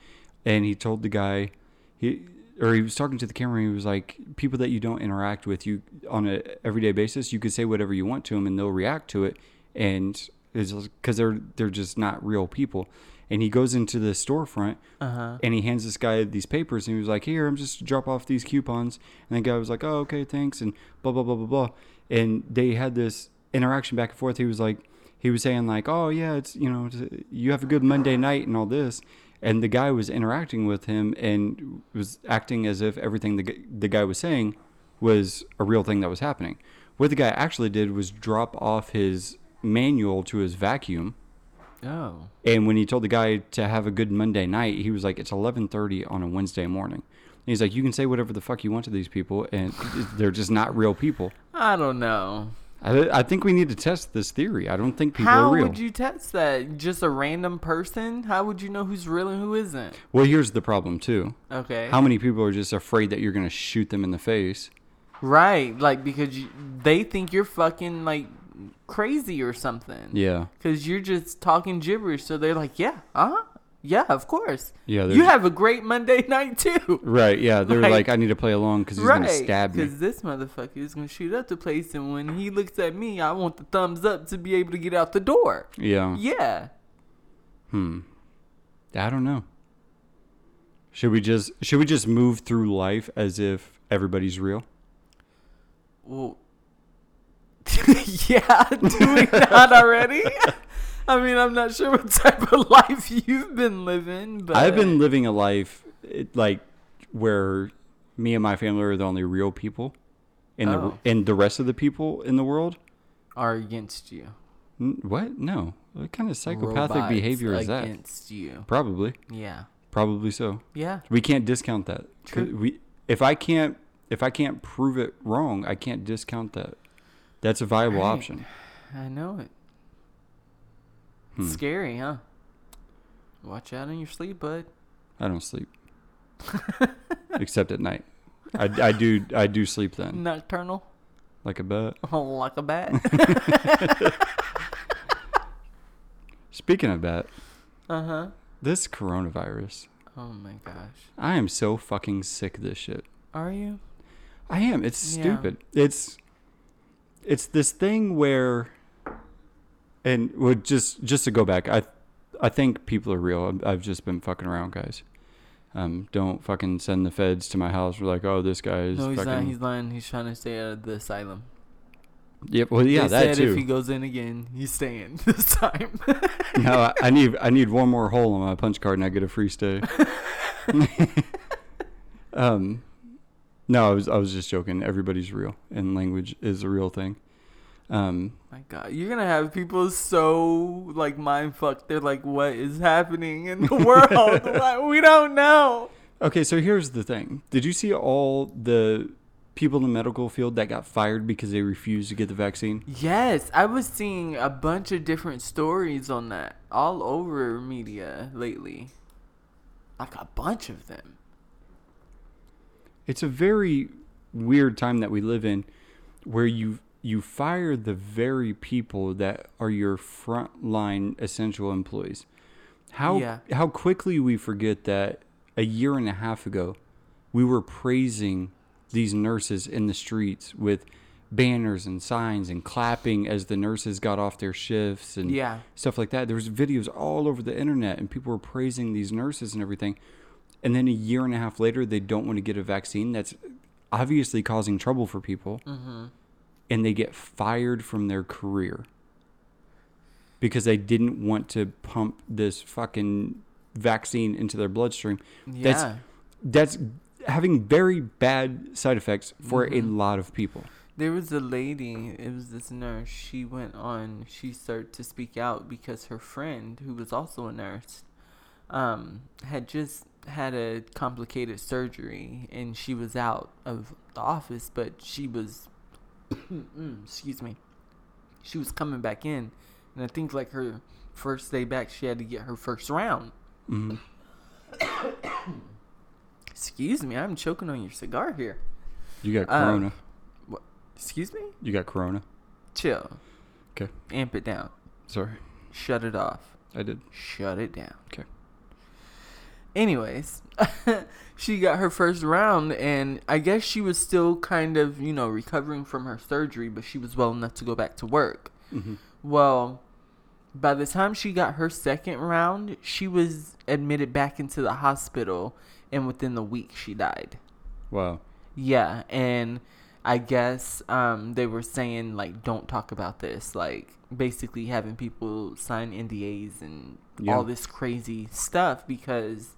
[SPEAKER 1] and he told the guy, he or he was talking to the camera. and He was like, people that you don't interact with you on a everyday basis, you could say whatever you want to them, and they'll react to it, and it's because they're they're just not real people. And he goes into the storefront
[SPEAKER 2] Uh huh.
[SPEAKER 1] and he hands this guy these papers and he was like here i'm just to drop off these coupons. And the guy was like oh okay thanks and blah blah blah blah blah. And they had this interaction back and forth. He was like he was saying like oh yeah it's you know it's- you have a good monday night and all this. And the guy was interacting with him and was acting as if everything the, the guy was saying was a real thing that was happening. What the guy actually did was drop off his manual to his vacuum
[SPEAKER 2] Oh.
[SPEAKER 1] and when he told the guy to have a good Monday night, he was like, "It's 11:30 on a Wednesday morning." And he's like, "You can say whatever the fuck you want to these people, and they're just not real people."
[SPEAKER 2] I don't know.
[SPEAKER 1] I, I think we need to test this theory. I don't think people
[SPEAKER 2] How
[SPEAKER 1] are real.
[SPEAKER 2] How would you test that? Just a random person? How would you know who's real and who isn't?
[SPEAKER 1] well, here's the problem too.
[SPEAKER 2] Okay.
[SPEAKER 1] How many people are just afraid that you're gonna shoot them in the face?
[SPEAKER 2] right. Like because you, they think you're fucking like crazy or something.
[SPEAKER 1] Yeah,
[SPEAKER 2] Because you're just talking gibberish. So they're like, yeah, uh huh. Yeah, of course.
[SPEAKER 1] yeah.
[SPEAKER 2] You have a great Monday night too.
[SPEAKER 1] right. Yeah, they're
[SPEAKER 2] Like-
[SPEAKER 1] like, "I need to play along because he's gonna stab me."
[SPEAKER 2] Because this motherfucker is gonna shoot up the place, and when he looks at me, I want the thumbs up to be able to get out the door.
[SPEAKER 1] Yeah.
[SPEAKER 2] Yeah.
[SPEAKER 1] Hmm. I don't know. Should we just should we just move through life as if everybody's real?
[SPEAKER 2] Well. yeah, doing that already? I mean, I'm not sure what type of life you've been living, but
[SPEAKER 1] I've been living a life it, like where me and my family are the only real people, and
[SPEAKER 2] Oh.
[SPEAKER 1] the and the rest of the people in the world.
[SPEAKER 2] are against you.
[SPEAKER 1] N- What? No. What kind of psychopathic
[SPEAKER 2] Robots
[SPEAKER 1] behavior is that?
[SPEAKER 2] Against you.
[SPEAKER 1] Probably.
[SPEAKER 2] Yeah.
[SPEAKER 1] Probably so.
[SPEAKER 2] Yeah.
[SPEAKER 1] We can't discount that.
[SPEAKER 2] True.
[SPEAKER 1] We if I can't if I can't prove it wrong, I can't discount that. That's a viable
[SPEAKER 2] Right.
[SPEAKER 1] option.
[SPEAKER 2] I know it.
[SPEAKER 1] Hmm.
[SPEAKER 2] Scary, huh? Watch out in your sleep, bud.
[SPEAKER 1] I don't sleep. Except at night. I, I do I do sleep then.
[SPEAKER 2] Nocturnal,
[SPEAKER 1] Like a bat.
[SPEAKER 2] like a bat.
[SPEAKER 1] Speaking of bat,
[SPEAKER 2] uh huh.
[SPEAKER 1] this coronavirus.
[SPEAKER 2] Oh my gosh.
[SPEAKER 1] I am so fucking sick of this shit.
[SPEAKER 2] Are you?
[SPEAKER 1] I am. It's
[SPEAKER 2] Yeah.
[SPEAKER 1] stupid. It's it's this thing where and would just just to go back, I I think people are real. I've- just been fucking around, guys. Um, don't fucking send the feds to my house. We're like, oh, this guy is
[SPEAKER 2] No, he's
[SPEAKER 1] fucking.
[SPEAKER 2] not. He's lying. He's trying to stay out of the asylum.
[SPEAKER 1] Yep. Well, yeah,
[SPEAKER 2] they
[SPEAKER 1] that
[SPEAKER 2] said if he goes in again, he's staying this time.
[SPEAKER 1] no, I, I need I need one more hole on my punch card, and I get a free stay. um, no, I was I was just joking. Everybody's real, and language is a real thing. Um,
[SPEAKER 2] my God, you're gonna have people so like mind fucked. They're like, "What is happening in the world? Like, we don't know."
[SPEAKER 1] okay, so here's the thing. Did you see all the people in the medical field that got fired because they refused to get the vaccine?
[SPEAKER 2] Yes, I was seeing a bunch of different stories on that all over media lately. Like a bunch of them.
[SPEAKER 1] It's a very weird time that we live in where you you fire the very people that are your frontline essential employees. How
[SPEAKER 2] Yeah.
[SPEAKER 1] how quickly we forget that a year and a half ago we were praising these nurses in the streets with banners and signs and clapping as the nurses got off their shifts and
[SPEAKER 2] Yeah.
[SPEAKER 1] stuff like that. There was videos all over the internet, and people were praising these nurses and everything. And then a year and a half later, they don't want to get a vaccine. That's obviously causing trouble for people,
[SPEAKER 2] Mm-hmm.
[SPEAKER 1] and they get fired from their career because they didn't want to pump this fucking vaccine into their bloodstream.
[SPEAKER 2] Yeah.
[SPEAKER 1] That's- That's having very bad side effects for a
[SPEAKER 2] Mhm.
[SPEAKER 1] lot of people.
[SPEAKER 2] There was a lady, it was this nurse, she went on, she started to speak out because her friend, who was also a nurse, um, had just had a complicated surgery and she was out of the office, but she was, excuse me, she was coming back in. And I think like her first day back, she had to get her first round.
[SPEAKER 1] hmm
[SPEAKER 2] Excuse me, I'm choking on your cigar here.
[SPEAKER 1] You got
[SPEAKER 2] Uh,
[SPEAKER 1] corona.
[SPEAKER 2] Excuse me?
[SPEAKER 1] you got corona.
[SPEAKER 2] Chill.
[SPEAKER 1] Okay.
[SPEAKER 2] Amp it down.
[SPEAKER 1] Sorry,
[SPEAKER 2] Shut it off.
[SPEAKER 1] I did.
[SPEAKER 2] Shut it down.
[SPEAKER 1] 'Kay.
[SPEAKER 2] Anyways, she got her first round, and I guess she was still kind of, you know, recovering from her surgery, but she was well enough to go back to work.
[SPEAKER 1] Mm-hmm.
[SPEAKER 2] Well, by the time she got her second round, she was admitted back into the hospital, and within the week, she died.
[SPEAKER 1] Wow.
[SPEAKER 2] Yeah, and I guess um, they were saying like, don't talk about this, like basically having people sign NDAs and
[SPEAKER 1] Yeah.
[SPEAKER 2] all this crazy stuff because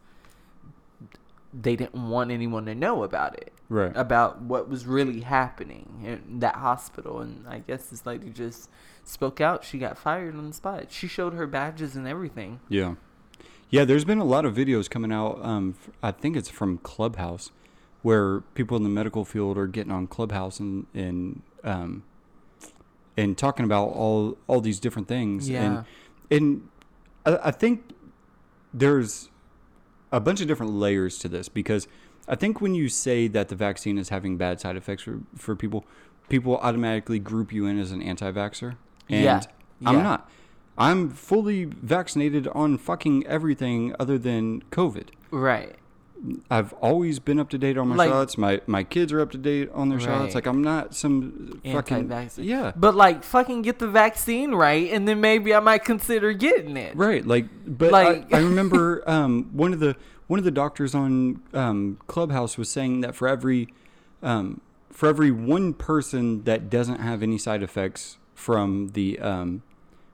[SPEAKER 2] they didn't want anyone to know about it,
[SPEAKER 1] Right.
[SPEAKER 2] about what was really happening in that hospital. And I guess this lady just spoke out. She got fired on the spot. She showed her badges and everything.
[SPEAKER 1] Yeah. Yeah, there's been a lot of videos coming out. Um, I think it's from Clubhouse, where people in the medical field are getting on Clubhouse and and um, and talking about all all these different things.
[SPEAKER 2] Yeah.
[SPEAKER 1] And and I, I think there's a bunch of different layers to this because I think when you say that the vaccine is having bad side effects for, for people, people automatically group you in as an anti-vaxxer. And
[SPEAKER 2] Yeah.
[SPEAKER 1] I'm not. I'm fully vaccinated on fucking everything other than COVID.
[SPEAKER 2] Right.
[SPEAKER 1] I've always been up to date on my
[SPEAKER 2] Like-
[SPEAKER 1] shots. My my kids are up to date on their shots.
[SPEAKER 2] Right.
[SPEAKER 1] Like I'm not some fucking
[SPEAKER 2] Anti-vaxxer.
[SPEAKER 1] yeah.
[SPEAKER 2] But like, fucking get the vaccine right, and then maybe I might consider getting it.
[SPEAKER 1] Right, like, but
[SPEAKER 2] Like-
[SPEAKER 1] I, I remember um, one of the one of the doctors on um, Clubhouse was saying that for every um, for every one person that doesn't have any side effects from the um,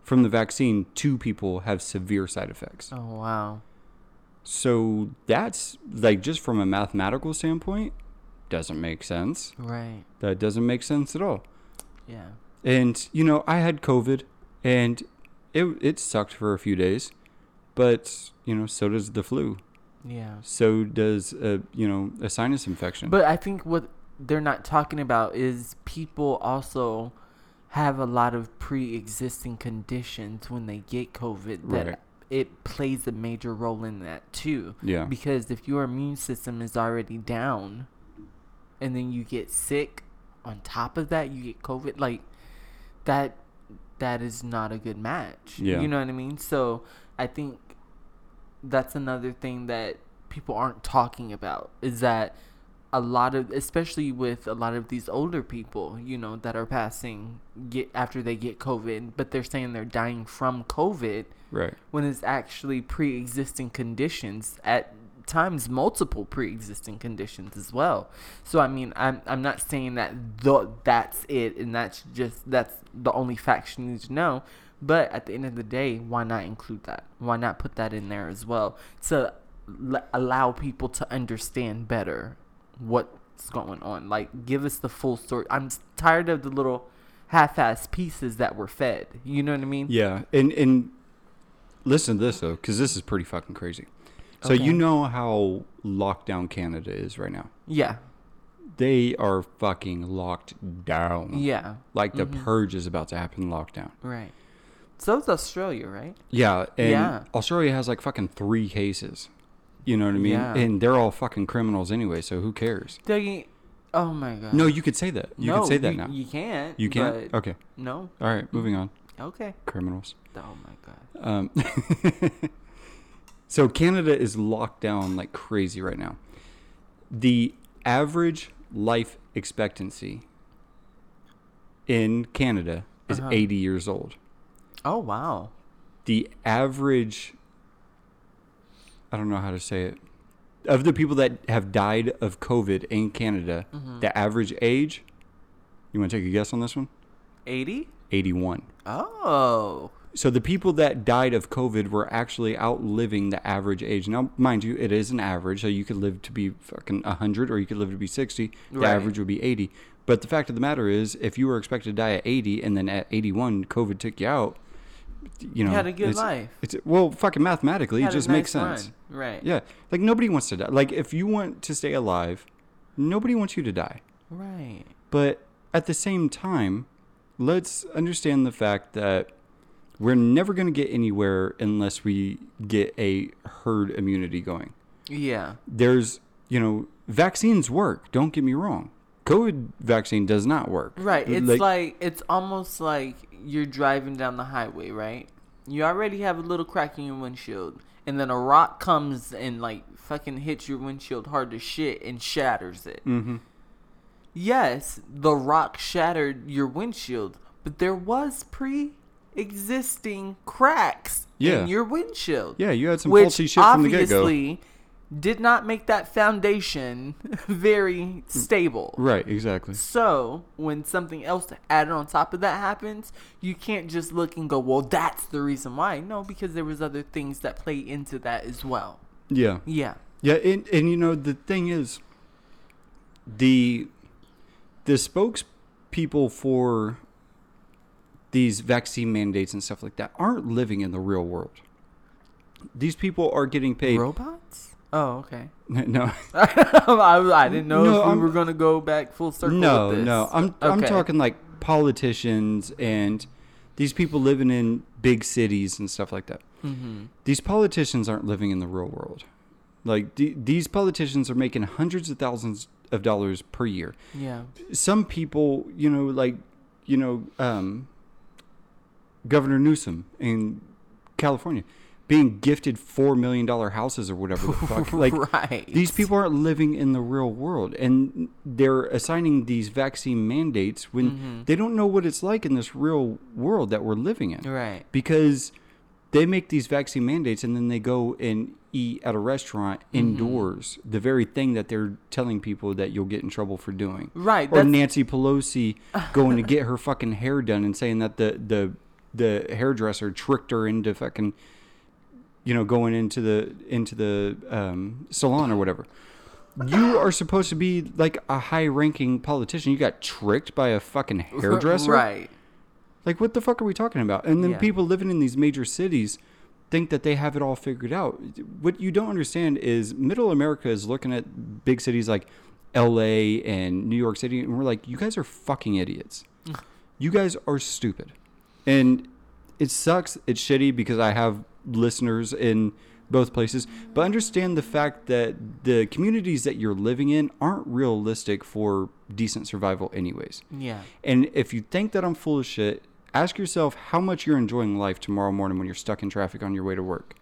[SPEAKER 1] from the vaccine, two people have severe side effects.
[SPEAKER 2] Oh wow.
[SPEAKER 1] So that's like just from a mathematical standpoint, doesn't make sense.
[SPEAKER 2] Right.
[SPEAKER 1] That doesn't make sense at all.
[SPEAKER 2] Yeah.
[SPEAKER 1] And you know, I had COVID, and it it sucked for a few days, but you know, so does the flu.
[SPEAKER 2] Yeah.
[SPEAKER 1] So does a you know a sinus infection.
[SPEAKER 2] But I think what they're not talking about is people also have a lot of pre-existing conditions when they get COVID that
[SPEAKER 1] Right.
[SPEAKER 2] It plays a major role in that too.
[SPEAKER 1] yeah,
[SPEAKER 2] Because if your immune system is already down and then you get sick on top of that, you get COVID like that that is not a good match.
[SPEAKER 1] Yeah.
[SPEAKER 2] You know what I mean? So I think that's another thing that people aren't talking about is that a lot of especially with a lot of these older people, you know, that are passing get after they get COVID, but they're saying they're dying from COVID
[SPEAKER 1] right.
[SPEAKER 2] when it's actually pre-existing conditions at times multiple pre-existing conditions as well. So i mean i'm, I'm not saying that th- that's it and that's just that's the only fact you need to know but at the end of the day why not include that? Why not put that in there as well to l- allow people to understand better what's going on? Like give us the full story. I'm tired of the little half-ass pieces that were fed. You know what i mean?
[SPEAKER 1] Yeah, and and listen to this though, because this is pretty fucking crazy. So
[SPEAKER 2] Okay.
[SPEAKER 1] you know how locked down Canada is right now.
[SPEAKER 2] yeah
[SPEAKER 1] They are fucking locked down.
[SPEAKER 2] yeah
[SPEAKER 1] Like the
[SPEAKER 2] Mhm.
[SPEAKER 1] purge is about to happen. Lockdown.
[SPEAKER 2] Right. So is Australia, right?
[SPEAKER 1] Yeah, and
[SPEAKER 2] Yeah.
[SPEAKER 1] Australia has like fucking three cases. You know what I mean?
[SPEAKER 2] Yeah.
[SPEAKER 1] And they're all fucking criminals anyway, so who cares?
[SPEAKER 2] Dougie, oh my god.
[SPEAKER 1] No, you could say that. You could say that
[SPEAKER 2] you,
[SPEAKER 1] now.
[SPEAKER 2] You can't.
[SPEAKER 1] You can't?
[SPEAKER 2] but-
[SPEAKER 1] Okay.
[SPEAKER 2] No.
[SPEAKER 1] All right, moving on.
[SPEAKER 2] Okay.
[SPEAKER 1] Criminals.
[SPEAKER 2] Oh my god.
[SPEAKER 1] Um, so Canada is locked down like crazy right now. The average life expectancy in Canada is
[SPEAKER 2] Uh-huh.
[SPEAKER 1] 80 years old.
[SPEAKER 2] Oh wow.
[SPEAKER 1] The average I don't know how to say it. Of the people that have died of COVID in Canada,
[SPEAKER 2] Mhm.
[SPEAKER 1] the average age, you want to take a guess on this one?
[SPEAKER 2] 80?
[SPEAKER 1] 81.
[SPEAKER 2] Oh.
[SPEAKER 1] So the people that died of COVID were actually outliving the average age. Now, mind you, it is an average, so you could live to be fucking 100 or you could live to be 60. The
[SPEAKER 2] Right.
[SPEAKER 1] average would be 80. But the fact of the matter is, if you were expected to die at 80 and then at 81 COVID took you out, you know,
[SPEAKER 2] you had a good
[SPEAKER 1] it's,
[SPEAKER 2] life.
[SPEAKER 1] It's well, fucking mathematically, it just makes sense.
[SPEAKER 2] run. Right.
[SPEAKER 1] Yeah, like nobody wants to die. Like if you want to stay alive, nobody wants you to die.
[SPEAKER 2] Right.
[SPEAKER 1] But at the same time, let's understand the fact that we're never going to get anywhere unless we get a herd immunity going.
[SPEAKER 2] Yeah.
[SPEAKER 1] There's, you know, vaccines work. Don't get me wrong. COVID vaccine does not work.
[SPEAKER 2] Right. It's like, it's almost like you're driving down the highway, right? You already have a little crack in your windshield, and then a rock comes and like fucking hits your windshield hard to shit and shatters it.
[SPEAKER 1] Mm-hmm.
[SPEAKER 2] Yes, the rock shattered your windshield, but there was pre-existing cracks
[SPEAKER 1] Yeah.
[SPEAKER 2] in your windshield.
[SPEAKER 1] Yeah, you had some
[SPEAKER 2] which
[SPEAKER 1] faulty shit from the get go.
[SPEAKER 2] obviously did not make that foundation very stable.
[SPEAKER 1] Right, exactly.
[SPEAKER 2] So, when something else added on top of that happens, you can't just look and go, "Well, that's the reason why." No, because there was other things that play into that as well.
[SPEAKER 1] Yeah.
[SPEAKER 2] Yeah.
[SPEAKER 1] Yeah, and, and you know the thing is, the the spokespeople for these vaccine mandates and stuff like that aren't living in the real world. These people are getting paid.
[SPEAKER 2] Robots? Oh, okay.
[SPEAKER 1] No,
[SPEAKER 2] I, I didn't know
[SPEAKER 1] No,
[SPEAKER 2] if we
[SPEAKER 1] I'm-
[SPEAKER 2] were gonna go back full circle.
[SPEAKER 1] no,
[SPEAKER 2] with this.
[SPEAKER 1] no. I'm I'm talking like politicians and these people living in big cities and stuff like that.
[SPEAKER 2] Mhm.
[SPEAKER 1] These politicians aren't living in the real world. Like the, these politicians are making hundreds of thousands of dollars per year.
[SPEAKER 2] Yeah.
[SPEAKER 1] some people, you know, like, you know, um, Governor Newsom in California being gifted four million dollar houses or whatever the fuck. Like
[SPEAKER 2] right.
[SPEAKER 1] these people aren't living in the real world, and they're assigning these vaccine mandates when
[SPEAKER 2] Mhm.
[SPEAKER 1] they don't know what it's like in this real world that we're living in
[SPEAKER 2] Right.
[SPEAKER 1] because they make these vaccine mandates and then they go and eat at a restaurant
[SPEAKER 2] Mm-hmm.
[SPEAKER 1] indoors the very thing that they're telling people that you'll get in trouble for doing
[SPEAKER 2] Right.
[SPEAKER 1] or Nancy Pelosi going to get her fucking hair done and saying that the the the hairdresser tricked her into fucking you know going into the into the um, salon or whatever. You are supposed to be like a high ranking politician. You got tricked by a fucking hairdresser.
[SPEAKER 2] Right.
[SPEAKER 1] Like what the fuck are we talking about? And then
[SPEAKER 2] Yeah.
[SPEAKER 1] people living in these major cities think that they have it all figured out. What you don't understand is middle America is looking at big cities like LA and New York City and we're like, you guys are fucking idiots. you guys are stupid. And it sucks, it's shitty because I have listeners in both places, but understand the fact that the communities that you're living in aren't realistic for decent survival anyways.
[SPEAKER 2] Yeah.
[SPEAKER 1] And if you think that I'm full of shit, ask yourself how much you're enjoying life tomorrow morning when you're stuck in traffic on your way to work.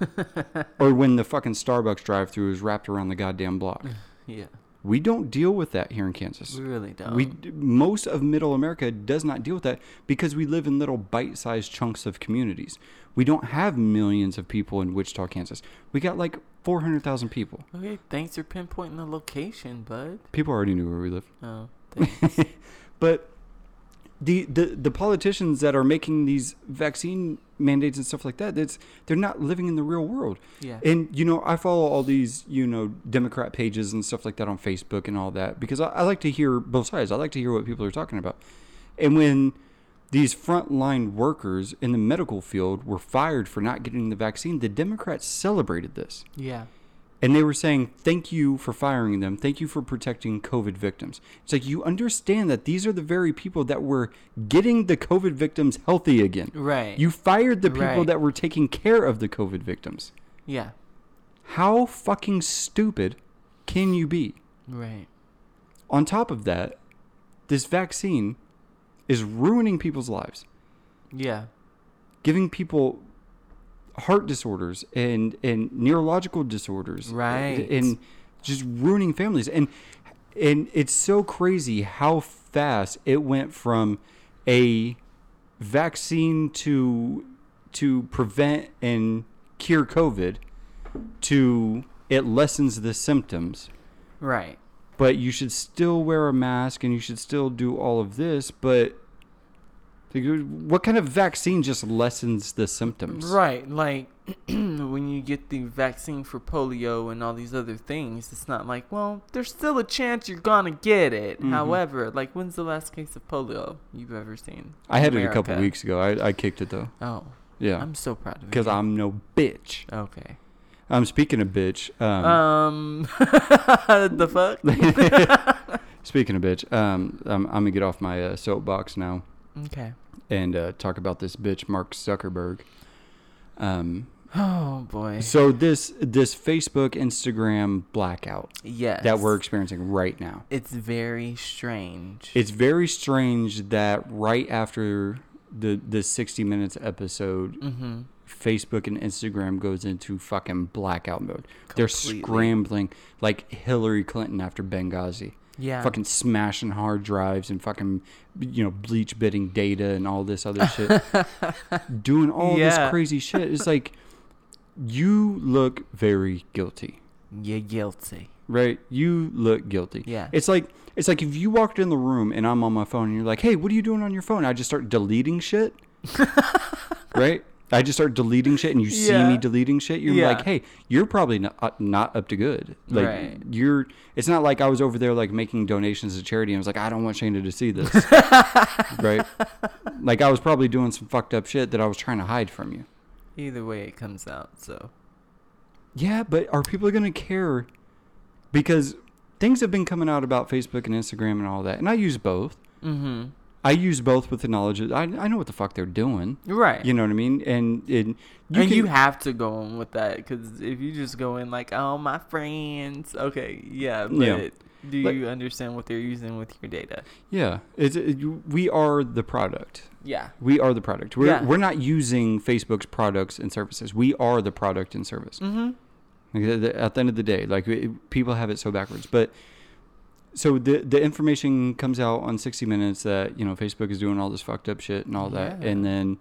[SPEAKER 1] or when the fucking Starbucks drive through is wrapped around the goddamn block.
[SPEAKER 2] Yeah.
[SPEAKER 1] We don't deal with that here in Kansas.
[SPEAKER 2] We really don't.
[SPEAKER 1] We most of middle America does not deal with that because we live in little bite-sized chunks of communities. We don't have millions of people in Wichita, Kansas. We got like 400,000 people.
[SPEAKER 2] Okay. Thanks for pinpointing the location, bud.
[SPEAKER 1] People already knew where we live.
[SPEAKER 2] Oh.
[SPEAKER 1] But the, the the politicians that are making these vaccine mandates and stuff like that, that's they're not living in the real world.
[SPEAKER 2] yeah.
[SPEAKER 1] And you know, I follow all these you know Democrat pages and stuff like that on Facebook and all that because I, I like to hear both sides. I like to hear what people are talking about. And when these frontline workers in the medical field were fired for not getting the vaccine, the Democrats celebrated this.
[SPEAKER 2] yeah.
[SPEAKER 1] And they were saying, thank you for firing them. Thank you for protecting COVID victims. It's like you understand that these are the very people that were getting the COVID victims healthy again.
[SPEAKER 2] Right.
[SPEAKER 1] You fired the people
[SPEAKER 2] Right.
[SPEAKER 1] that were taking care of the COVID victims.
[SPEAKER 2] Yeah.
[SPEAKER 1] How fucking stupid can you be?
[SPEAKER 2] Right.
[SPEAKER 1] On top of that, this vaccine is ruining people's lives,
[SPEAKER 2] Yeah.
[SPEAKER 1] giving people heart disorders and and neurological disorders uh,
[SPEAKER 2] Right.
[SPEAKER 1] and just ruining families and and it's so crazy how fast it went from a vaccine to to prevent and cure covid to it lessens the symptoms
[SPEAKER 2] Right.
[SPEAKER 1] but you should still wear a mask and you should still do all of this but what kind of vaccine just lessens the symptoms
[SPEAKER 2] Right, like when you get the vaccine for polio and all these other things, it's not like, well, there's still a chance you're gonna get it.
[SPEAKER 1] Mhm.
[SPEAKER 2] However, like, when's the last case of polio you've ever seen?
[SPEAKER 1] i had
[SPEAKER 2] in
[SPEAKER 1] it a couple
[SPEAKER 2] America?
[SPEAKER 1] weeks ago I, I kicked it though
[SPEAKER 2] Oh,
[SPEAKER 1] yeah
[SPEAKER 2] I'm so proud of you.
[SPEAKER 1] because i'm no bitch
[SPEAKER 2] okay.
[SPEAKER 1] i'm speaking of bitch um,
[SPEAKER 2] Um, the fuck?
[SPEAKER 1] speaking of bitch um, I'm, I'm gonna get off my uh, soapbox now
[SPEAKER 2] okay.
[SPEAKER 1] and uh, talk about this bitch mark zuckerberg um,
[SPEAKER 2] Oh boy.
[SPEAKER 1] so this this facebook instagram blackout
[SPEAKER 2] Yes.
[SPEAKER 1] that we're experiencing right now
[SPEAKER 2] It's very strange.
[SPEAKER 1] It's very strange that right after the the 60 minutes episode,
[SPEAKER 2] Mm-hmm.
[SPEAKER 1] Facebook and Instagram goes into fucking blackout mode. They're scrambling like Hillary Clinton after Benghazi.
[SPEAKER 2] Yeah.
[SPEAKER 1] Fucking smashing hard drives and fucking you know bleach bitting data and all this other shit. Doing all
[SPEAKER 2] Yeah.
[SPEAKER 1] this crazy shit. It's like you look very guilty.
[SPEAKER 2] You're guilty.
[SPEAKER 1] Right? You look guilty.
[SPEAKER 2] Yeah.
[SPEAKER 1] It's like it's like if you walked in the room and I'm on my phone and you're like, "Hey, what are you doing on your phone?" I just start deleting shit. right? I just start deleting shit and you see me deleting shit. You're
[SPEAKER 2] Yeah.
[SPEAKER 1] like, "Hey, you're probably not, uh, not up to good." Like
[SPEAKER 2] Right.
[SPEAKER 1] you're it's not like I was over there like making donations to charity and I was like, "I don't want Shanea to see this." right? Like I was probably doing some fucked up shit that I was trying to hide from you.
[SPEAKER 2] Either way, it comes out. So
[SPEAKER 1] Yeah, but are people going to care? Because things have been coming out about Facebook and Instagram and all that, and I use both.
[SPEAKER 2] mm-hmm.
[SPEAKER 1] I use both with the knowledge that I, I know what the fuck they're doing.
[SPEAKER 2] right.
[SPEAKER 1] You know what I mean? And, and you
[SPEAKER 2] and
[SPEAKER 1] can,
[SPEAKER 2] you have to go on with that because if you just go in like, oh my friends, okay, yeah, but
[SPEAKER 1] Yeah.
[SPEAKER 2] do you understand what they're using with your data?
[SPEAKER 1] yeah, it's, it, we are the product.
[SPEAKER 2] Yeah.
[SPEAKER 1] We are the product. We're,
[SPEAKER 2] Yeah.
[SPEAKER 1] we're not using Facebook's products and services. We are the product and service.
[SPEAKER 2] Mm-hmm.
[SPEAKER 1] Like, the- the- at the end of the day, like it, people have it so backwards. But so the the information comes out on 60 Minutes that you know Facebook is doing all this fucked up shit and all that,
[SPEAKER 2] Yeah.
[SPEAKER 1] and then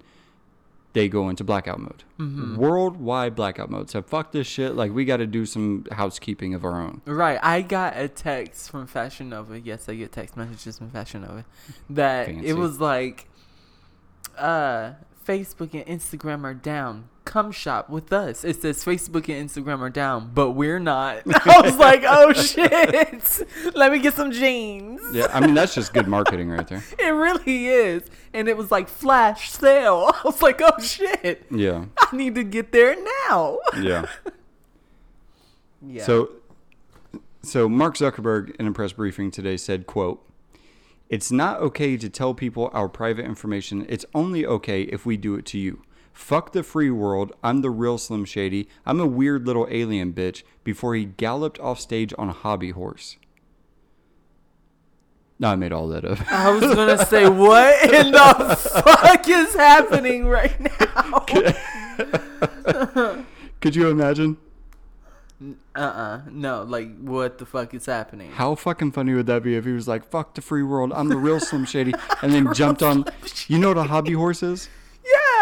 [SPEAKER 1] they go into blackout mode,
[SPEAKER 2] Mm-hmm.
[SPEAKER 1] worldwide blackout mode. So fuck this shit. Like we got to do some housekeeping of our own.
[SPEAKER 2] Right. I got a text from Fashion Nova. Yes, I get text messages from Fashion Nova. That
[SPEAKER 1] Fancy.
[SPEAKER 2] it was like, uh, Facebook and Instagram are down. Come shop with us. It says Facebook and Instagram are down, but we're not. I was like, oh shit. Let me get some jeans.
[SPEAKER 1] Yeah, I mean that's just good marketing right there.
[SPEAKER 2] It really is. And it was like flash sale. I was like, oh shit.
[SPEAKER 1] Yeah,
[SPEAKER 2] I need to get there now.
[SPEAKER 1] yeah.
[SPEAKER 2] Yeah.
[SPEAKER 1] So, so Mark Zuckerberg in a press briefing today said, "quote It's not okay to tell people our private information. It's only okay if we do it to you. Fuck the free world. I'm the real Slim Shady. I'm a weird little alien bitch." Before he galloped off stage on a hobby horse. No, I made all that up.
[SPEAKER 2] I was gonna say, what in the fuck is happening right now?
[SPEAKER 1] Could you imagine?
[SPEAKER 2] Uh uh no, like what the fuck is happening?
[SPEAKER 1] How fucking funny would that be if he was like, "Fuck the free world. I'm the real Slim Shady," and then jumped on. You know what a hobby horse is?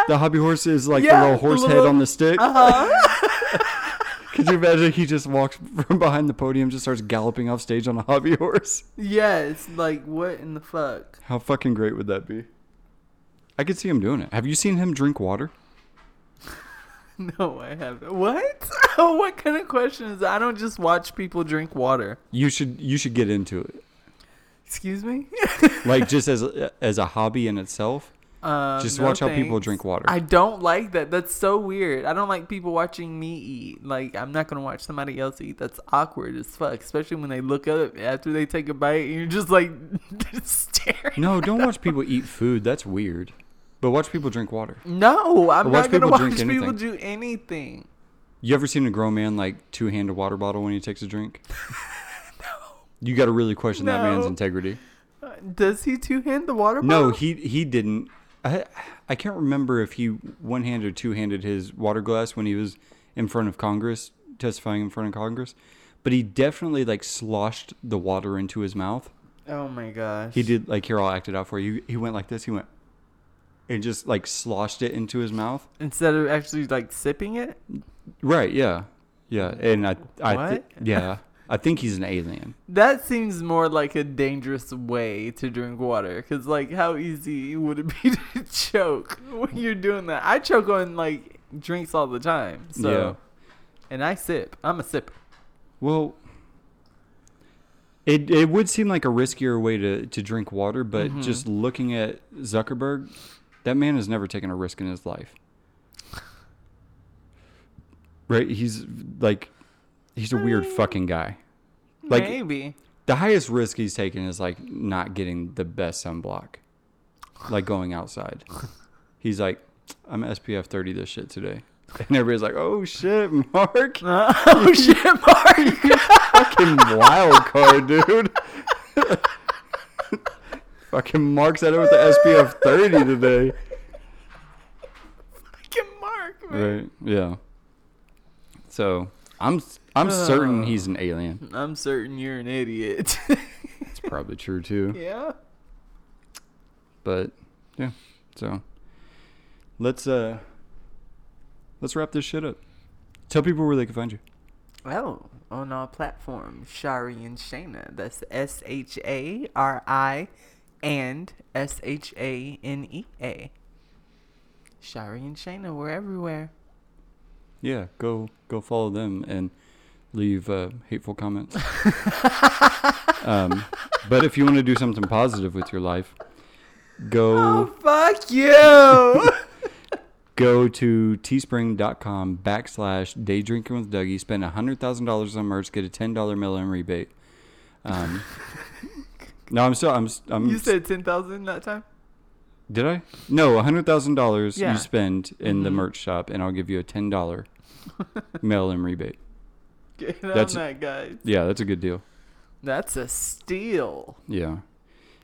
[SPEAKER 1] The hobby horse is like
[SPEAKER 2] Yeah,
[SPEAKER 1] the little
[SPEAKER 2] the
[SPEAKER 1] horse
[SPEAKER 2] little-
[SPEAKER 1] head on the stick.
[SPEAKER 2] Uh huh.
[SPEAKER 1] Could you imagine he just walks from behind the podium, just starts galloping off stage on a hobby horse?
[SPEAKER 2] yes. Like what in the fuck?
[SPEAKER 1] How fucking great would that be? I could see him doing it. Have you seen him drink water?
[SPEAKER 2] No, I haven't. What? what kind of question is that? I don't just watch people drink water.
[SPEAKER 1] You should you should get into it.
[SPEAKER 2] Excuse me.
[SPEAKER 1] Like just as as a hobby in itself.
[SPEAKER 2] Um,
[SPEAKER 1] Just
[SPEAKER 2] no
[SPEAKER 1] watch how people drink water.
[SPEAKER 2] I don't like that. That's so weird. I don't like people watching me eat. Like I'm not gonna watch somebody else eat. That's awkward as fuck. Especially when they look up after they take a bite and you're just like staring.
[SPEAKER 1] No, don't watch people eat food. That's weird. But watch people drink water.
[SPEAKER 2] No, I'm not gonna watch people
[SPEAKER 1] anything.
[SPEAKER 2] do anything.
[SPEAKER 1] You ever seen a grown man like two hand a water bottle when he takes a drink? no. You got to really question that man's integrity.
[SPEAKER 2] Uh, Does he two hand the water
[SPEAKER 1] No,
[SPEAKER 2] bottle?
[SPEAKER 1] he he didn't. I I can't remember if he one handed or two handed his water glass when he was in front of Congress testifying in front of Congress, but he definitely like sloshed the water into his mouth.
[SPEAKER 2] Oh my gosh.
[SPEAKER 1] He did like here I'll act it out for you. He went like this. He went and just like sloshed it into his mouth.
[SPEAKER 2] Instead of actually like sipping it.
[SPEAKER 1] Right? Yeah, yeah. And I I
[SPEAKER 2] What?
[SPEAKER 1] yeah I think he's an alien.
[SPEAKER 2] That seems more like a dangerous way to drink water. Cause like, how easy would it be to choke when you're doing that? I choke on like drinks all the time. So,
[SPEAKER 1] Yeah.
[SPEAKER 2] and I sip. I'm a sipper.
[SPEAKER 1] Well, it it would seem like a riskier way to, to drink water, but
[SPEAKER 2] Mhm.
[SPEAKER 1] just looking at Zuckerberg, that man has never taken a risk in his life. Right? He's like he's a weird fucking guy. Like-
[SPEAKER 2] Maybe.
[SPEAKER 1] The highest risk he's taken is like not getting the best sunblock. Like going outside. He's like, I'm SPF 30 this shit today. And everybody's like, oh shit, Mark.
[SPEAKER 2] oh shit, Mark.
[SPEAKER 1] fucking wild card, dude. fucking Mark's at it with the SPF 30 today. Fucking Mark, man. right? Yeah. So I'm I'm certain he's an alien.
[SPEAKER 2] I'm certain you're an idiot.
[SPEAKER 1] It's probably true too.
[SPEAKER 2] yeah.
[SPEAKER 1] But yeah. So let's uh let's wrap this shit up. Tell people where they can find you.
[SPEAKER 2] Oh, on our platform, Shari and Shanea. That's S H A R I and S H A N E A. Shari and Shanea, we're everywhere.
[SPEAKER 1] Yeah, go go follow them and leave uh, hateful comments. um, but if you want to do something positive with your life, go
[SPEAKER 2] Oh, fuck you!
[SPEAKER 1] go to teespring.com backslash day drinking with Dougie. Spend $100,000 on merch, get a $10 mail-in rebate. Um, no, I'm still, I'm, I'm,
[SPEAKER 2] you said 10,000 that time?
[SPEAKER 1] did I? No, $100,000
[SPEAKER 2] Yeah.
[SPEAKER 1] you spend in the
[SPEAKER 2] Mhm.
[SPEAKER 1] merch shop and I'll give you a $10 mail-in rebate.
[SPEAKER 2] Get
[SPEAKER 1] That's-
[SPEAKER 2] on that, guys.
[SPEAKER 1] Yeah, that's a good deal.
[SPEAKER 2] That's a steal.
[SPEAKER 1] Yeah.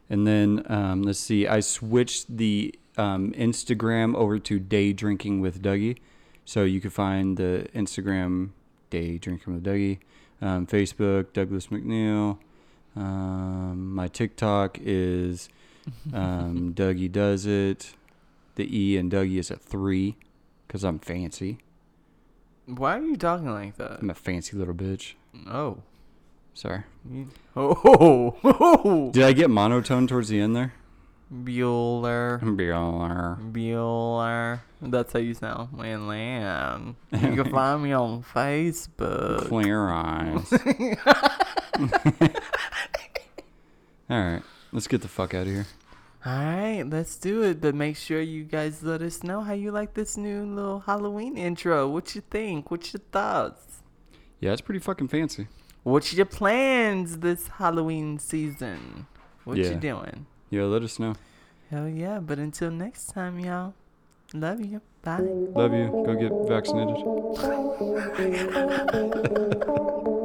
[SPEAKER 1] And then um, let's see. I switched the um, Instagram over to Day Drinking with Dougie, so you can find the Instagram Day Drinking with Dougie, um, Facebook Douglas McNeil. Um, my TikTok is um, Dougie does it. The E and Dougie is a three, cause I'm fancy.
[SPEAKER 2] Why are you talking like that?
[SPEAKER 1] I'm a fancy little bitch.
[SPEAKER 2] Oh.
[SPEAKER 1] Sorry.
[SPEAKER 2] You- Oh. oh.
[SPEAKER 1] Did I get monotone towards the end there?
[SPEAKER 2] Bueller.
[SPEAKER 1] Bueller.
[SPEAKER 2] Bueller. That's how you sound. And Lamb. You can find me on Facebook.
[SPEAKER 1] Clear eyes. All right, let's get the fuck out of here.
[SPEAKER 2] Alright, let's do it. But make sure you guys let us know how you like this new little Halloween intro. What you think? What's your thoughts?
[SPEAKER 1] Yeah, it's pretty fucking fancy.
[SPEAKER 2] What's your plans this Halloween season? What
[SPEAKER 1] Yeah.
[SPEAKER 2] you doing?
[SPEAKER 1] Yeah, let us know.
[SPEAKER 2] Hell yeah, but until next time, y'all. Love you. Bye.
[SPEAKER 1] Love you. Go get vaccinated.